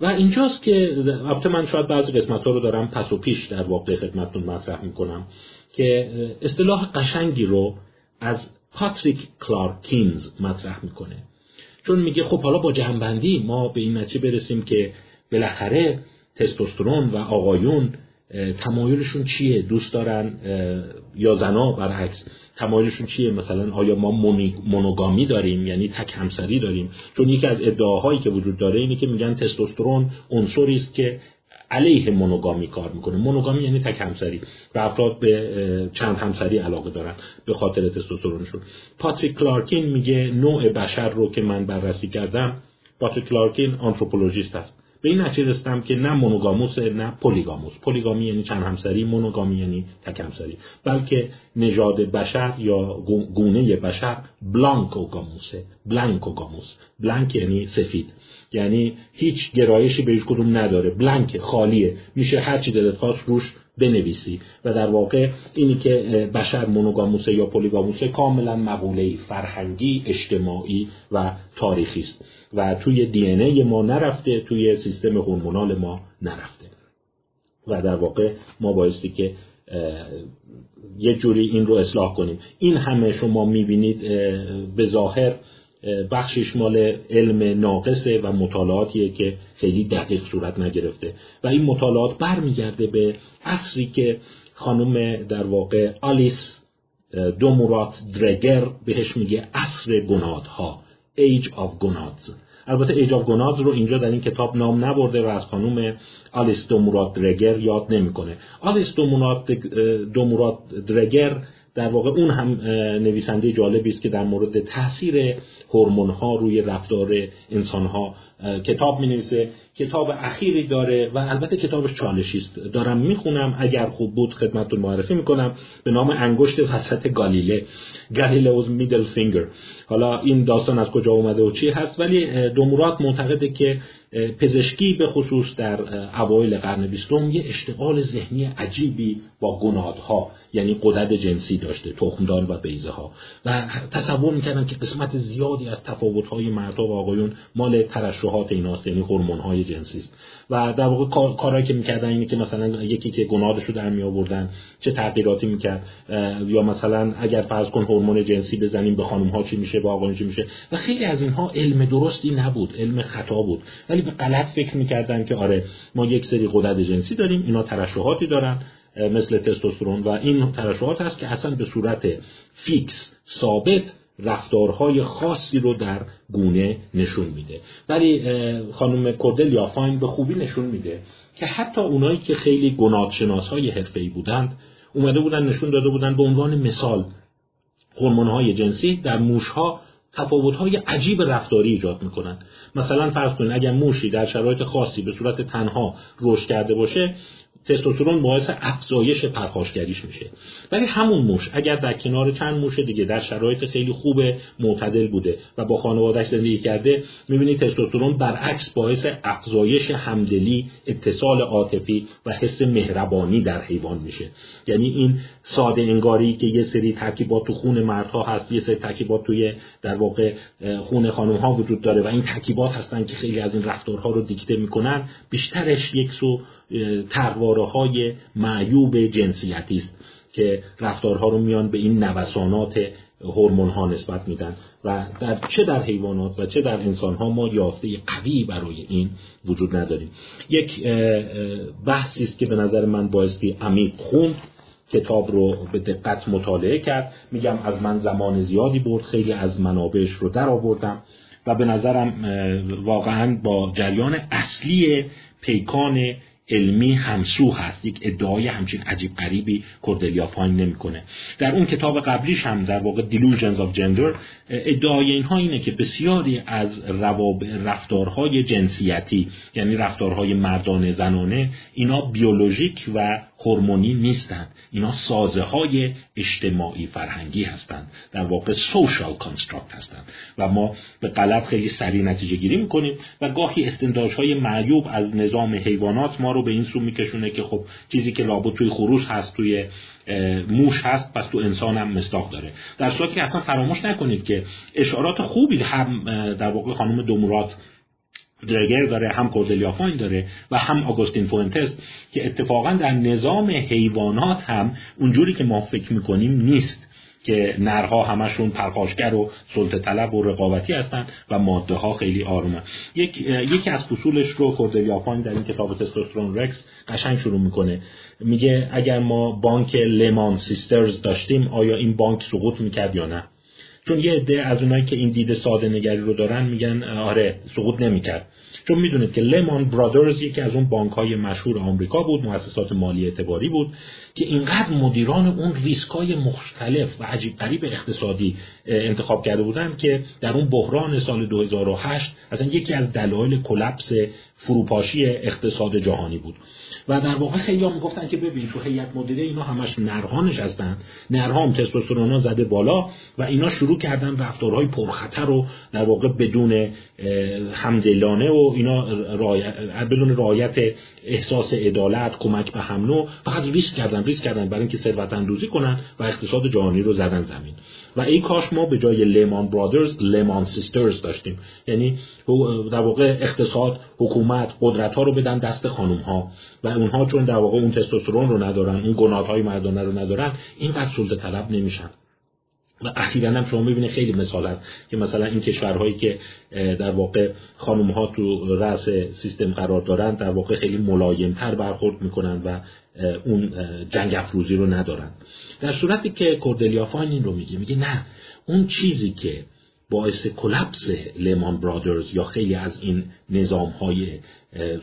و اینجاست که البته من شاید بعضی قسمت ها رو دارم پس و پیش در واقع خدمتتون مطرح می‌کنم که اصطلاح قشنگی رو از پاتریک کلارکینز مطرح می‌کنه. چون میگه خب حالا با جنبندی ما به این نتیجه برسیم که بالاخره تستوسترون و آقایون تمایلشون چیه؟ دوست دارن یا زنا برعکس. تمایلشون چیه؟ مثلا آیا ما مونوگامی داریم؟ یعنی تک همسری داریم. چون یکی از ادعاهایی که وجود داره اینه که میگن تستوسترون عنصری است که علیه monogamy کار می‌کنه. monogamy یعنی تک همسری و افراد به چند همسری علاقه دارن به خاطر تستوسترونشون. پاتریک کلارکین میگه نوع بشر رو که من بررسی کردم پاتریک کلارکین anthropologist است. به این نتیجه رسیدم که نه monogamous نه polygamous polygamy یعنی چند همسری monogamy یعنی تک همسری. بلکه نژاد بشر یا گونه بشر blankogamous ه blankogamous. بلانک یعنی سفید. یعنی هیچ گرایشی به کدوم نداره. بلانک خالیه. میشه هر چی دلت خواست روش بنویسی. و در واقع اینی که بشر مونوگاموسه یا پلیگاموسه کاملا مقوله فرهنگی اجتماعی و تاریخی است. و توی دی ای ما نرفته توی سیستم هورمونال ما نرفته. و در واقع ما بایستی که یه جوری این رو اصلاح کنیم. این همه شما می‌بینید به ظاهر بخشش مال علم ناقصه و مطالعاتیه که خیلی دقیق صورت نگرفته. و این مطالعات برمیگرده به عصری که خانم در واقع آلیس دومورات درگر بهش میگه عصر گنادها Age of Gonads. البته Age of Gonads رو اینجا در این کتاب نام نبرده و از خانم آلیس دومورات درگر یاد نمی‌کنه. آلیس دومورات درگر در واقع اون هم نویسنده جالبی است که در مورد تاثیر هورمون ها روی رفتار انسان ها کتاب می نویسه کتاب اخیری داره و البته کتابش چالشی است. دارم می‌خونم اگر خوب بود خدمتتون معرفی می‌کنم به نام انگشت وسط گالیله گالیلوز میدل فینگر. حالا این داستان از کجا اومده و چی هست ولی دومورات معتقده که پزشکی به خصوص در اوایل قرن بیستم یه اشتغال ذهنی عجیبی با گنادها یعنی قدرت جنسی داشته تخمدان و بیزه ها و تصور می‌کردن که قسمت زیادی از تفاوت های مردها و آقایون مال ترشحات ایناست یعنی هورمون های جنسی است. و در واقع که می‌کردن اینه که مثلا یکی که گناهش رو در می آوردن چه تغییراتی می‌کرد یا مثلا اگر فرض کن هورمون جنسی بزنیم به خانم ها چی میشه به آقایون چی میشه؟ و خیلی از اینها علم درستی نبود علم خطا بود. ولی به غلط فکر می‌کردن که آره ما یک سری قدرت جنسی داریم اینا ترشحاتی دارن مثل تستوسترون و این ترشحات هست که اصلا به صورت فیکس ثابت رفتارهای خاصی رو در گونه نشون میده. ولی خانم کوردلیا فاین به خوبی نشون میده که حتی اونایی که خیلی گناهشناس های حرفه‌ای بودند اومده بودن نشون داده بودن به عنوان مثال های جنسی در موشها تفاوت‌های عجیب رفتاری ایجاد می‌کنن. مثلا فرض کنید اگر موشی در شرایط خاصی به صورت تنها رشد کرده باشه تستوسترون باعث افزایش پرخاشگریش میشه. ولی همون موش اگر در کنار چند موش دیگه در شرایط خیلی خوب معتدل بوده و با خانوادهش زندگی کرده می‌بینید تستوسترون برعکس باعث افزایش همدلی اتصال عاطفی و حس مهربانی در حیوان میشه. یعنی این ساده انگاری که یه سری ترکیبات تو خون مردها هست یه سری ترکیبات توی در واقع خون خانم ها وجود داره و این ترکیبات هستن که خیلی از این رفتارها رو دیکته می‌کنن بیشترش یک سو تقواره های معیوب جنسیتی است که رفتارها رو میان به این نوسانات هورمون ها نسبت میدن و در چه در حیوانات و چه در انسان ها ما یافته قوی برای این وجود نداریم. یک بحثی است که به نظر من بایستی عمیق خوند کتاب رو به دقت مطالعه کرد. میگم از من زمان زیادی برد خیلی از منابعش رو در آوردم و به نظرم واقعا با جریان اصلی پیکان علمی همسو هست یک ادعای همچین عجیب غریبی کوردلیا فاین نمی‌کنه. در اون کتاب قبلیش هم در واقع Delusions of Gender ادعای اینها اینه که بسیاری از رواب رفتارهای جنسیتی یعنی رفتارهای مردانه زنانه اینا بیولوژیک و هورمونی نیستند. اینا سازه های اجتماعی فرهنگی هستند. در واقع social construct هستند. و ما به غلط خیلی سریع نتیجه گیری می‌کنیم و گاهی استنتاج های معیوب از نظام حیوانات ما رو به این سو میکشونه که خب چیزی که لابد توی خروس هست توی موش هست پس تو انسان هم مصداق داره. در صورتی که اصلا فراموش نکنید که اشارات خوبی هم در واقع خانم دومورات درگر داره هم کوردلیا فاین داره و هم آگوستین فوینتس که اتفاقا در نظام حیوانات هم اونجوری که ما فکر می‌کنیم نیست که نرها همشون پرخاشگر و سلطه طلب و رقابتی هستن و ماده ها خیلی آرومه یک یکی از فصولش رو کوردلیا فاین در این کتاب تستوسترون رکس قشنگ شروع می‌کنه. میگه اگر ما بانک لمان سیسترز داشتیم آیا این بانک سقوط می‌کرد یا نه؟ چون یه عده از اونایی که این دید ساده نگری رو دارن میگن آره سقوط نمی‌کرد. چون می‌دونید که لمان برادرز یکی از اون بانک های مشهور آمریکا بود مؤسسات مالی اعتباری بود. که اینقدر مدیران اون ریسکای مختلف و عجیب غریب اقتصادی انتخاب کرده بودند که در اون بحران سال 2008 اصلا یکی از دلایل کلپس فروپاشی اقتصاد جهانی بود. و در واقع خیلی هم می‌گفتن که ببین تو هیئت مدیره اینا همش نرها نشستن. نرها هم تستوسترونا زده بالا و اینا شروع کردن رفتارهای پرخطر رو در واقع بدون همدلانه و اینا بدون رعایت احساس عدالت کمک به هم فقط ریسک کردن ریسک کردن برای اینکه ثروت اندوزی کنن و اقتصاد جهانی رو زدن زمین. و این کاش ما به جای لیمان برادرز لیمان سیسترز داشتیم. یعنی در واقع اقتصاد حکومت قدرت ها رو بدن دست خانم ها و اونها چون در واقع اون تستوسترون رو ندارن اون گناه های مردانه رو ندارن اینقدر سلطه طلب نمیشن. و اخیرا هم شما ببینید خیلی مثال هست که مثلا این کشورهایی که در واقع خانم ها تو رأس سیستم قرار دارند در واقع خیلی ملایم تر برخورد می‌کنند و اون جنگ افروزی رو ندارند در صورتی که کوردلیا فاین این رو میگه میگه نه اون چیزی که باعث کلپس لیمان برادرز یا خیلی از این نظام های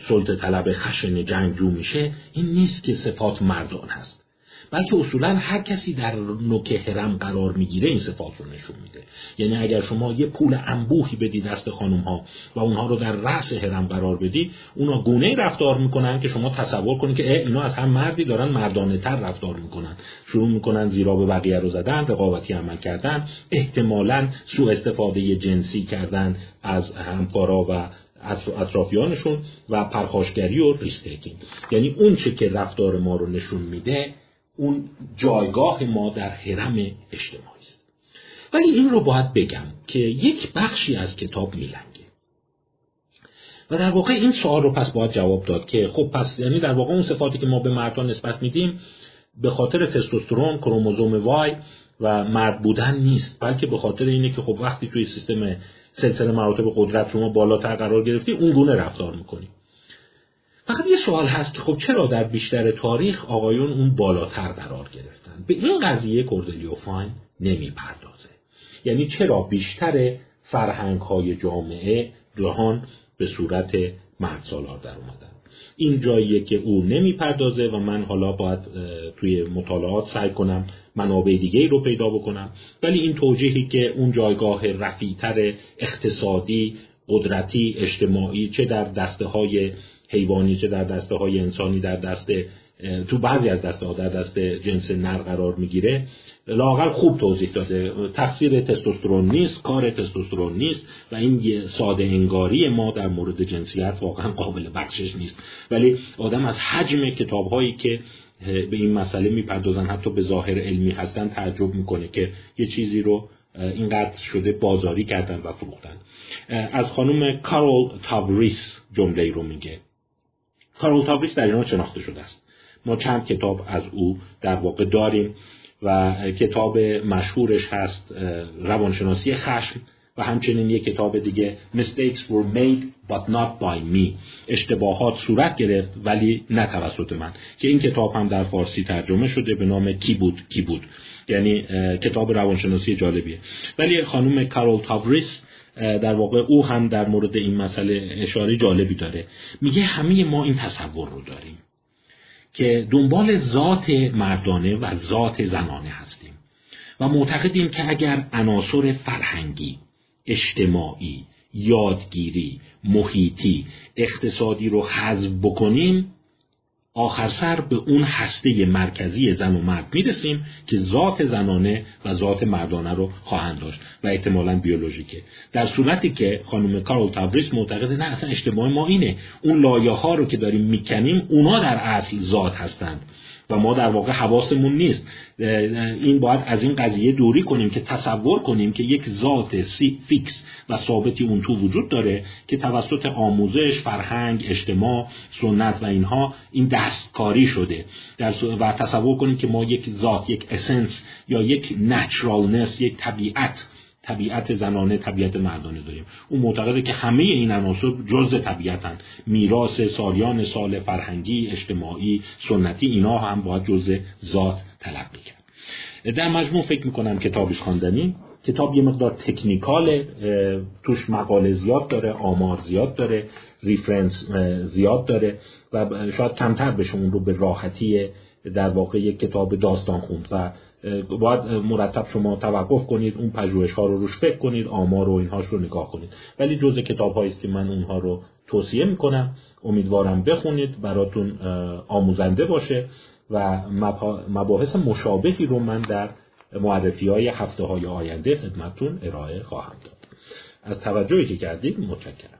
سلطه طلب خشن جنگجو میشه این نیست که صفات مردان هست. بلکه اصولا هر کسی در نوک هرم قرار می‌گیره این صفات رو نشون میده. یعنی اگر شما یه پول انبوهی بدی دست خانم ها و اونها رو در رأس هرم قرار بدی اونا گونه رفتار می‌کنن که شما تصور کنید که اینا از هم مردی دارن مردانه تر رفتار می‌کنن. شروع می‌کنن زیرا به بقیه رو زدن رقابتی عمل کردن احتمالا سوء استفاده جنسی کردن از همکارا و اطرافیانشون و پرخاشگری و ریسک یعنی اون چه که رفتار ما رو نشون میده اون جایگاه ما در حرم اجتماعی است. ولی این رو باید بگم که یک بخشی از کتاب میلنگه. و در واقع این سوال رو پس باید جواب داد که خب پس یعنی در واقع اون صفاتی که ما به مردان نسبت میدیم به خاطر تستوسترون کروموزوم وای و مرد بودن نیست بلکه به خاطر اینه که خب وقتی توی سیستم سلسله مراتب قدرت شما بالاتر قرار گرفتی اون گونه رفتار می‌کنی. فقط یه سوال هست. که خب چرا در بیشتر تاریخ آقایون اون بالاتر قرار گرفتن؟ به این قضیه کوردلیو فاین نمی‌پردازه. یعنی چرا بیشتر فرهنگ های جامعه جهان به صورت مرد سالار در اومدن؟ این جاییه که او نمی‌پردازه و من حالا باید توی مطالعات سعی کنم منابع دیگه رو پیدا بکنم. ولی این توجیهی که اون جایگاه رفیتر اقتصادی قدرتی اجتماعی چه در دسته های حیوانی چه در دسته های انسانی در دست تو بعضی از دسته ها در دست جنس نر قرار می‌گیره. لاقل خوب توضیح داده. تقصیر تستوسترون نیست کار تستوسترون نیست و این ساده انگاری ما در مورد جنسیت واقعا قابل بخشش نیست. ولی آدم از حجم کتاب هایی که به این مسئله می‌پردازن حتی به ظاهر علمی هستن تعجب می‌کنه که یه چیزی رو اینقدر شده بازاری کردن و فروختن. از خانم کارول تاوریس جمله رو میگه. کارول تاوریس در ایران شناخته شده است. ما چند کتاب از او در واقع داریم و کتاب مشهورش هست روانشناسی خشم و همچنین یک کتاب دیگه Mistakes were made but not by me. اشتباهات صورت گرفت ولی نه توسط من. که این کتاب هم در فارسی ترجمه شده به نام کی بود کی بود. یعنی کتاب روانشناسی جالبیه. ولی خانم کارول تاوریس در واقع او هم در مورد این مسئله اشاره جالبی داره. میگه همه ما این تصور رو داریم که دنبال ذات مردانه و ذات زنانه هستیم و معتقدیم که اگر عناصر فرهنگی اجتماعی یادگیری محیطی اقتصادی رو حذف بکنیم آخر سر به اون هسته مرکزی زن و مرد می‌رسیم که ذات زنانه و ذات مردانه رو خواهند داشت و احتمالا بیولوژیکه. در صورتی که خانم کارول تاوریس معتقده نه اصلا اجتماع ما اینه. اون لایه ها رو که داریم می‌کنیم اونا در اصل ذات هستند. و ما در واقع حواسمون نیست. این باید از این قضیه دوری کنیم که تصور کنیم که یک ذات سی fix و ثابتی اون تو وجود داره که توسط آموزش فرهنگ اجتماع سنت و اینها این دستکاری شده. و تصور کنیم که ما یک ذات یک اسنس یا یک نچرالنس یک طبیعت طبیعت زنانه طبیعت مردانه داریم. اون معتقده که همه این عناصر جز طبیعتن. میراث سالیان سال فرهنگی اجتماعی سنتی اینا هم باید جز ذات تلقی کرد در مجموع فکر می‌کنم کتابی خواندنی. کتاب یه مقدار تکنیکال توش مقاله زیاد داره آمار زیاد داره ریفرنس زیاد داره و شاید کمتر بشه اون رو به راحتی در واقع یک کتاب داستان خوند و باید مرتب شما توقف کنید اون پژوهش ها رو روش فکر کنید آمار و اینهاش رو نگاه کنید. ولی جزء کتاب هایی است که من اونها رو توصیه می‌کنم. امیدوارم بخونید براتون آموزنده باشه و مباحث مشابهی رو من در معرفی های هفته های آینده خدمتون ارائه خواهم داد. از توجهی که کردید متشکرم.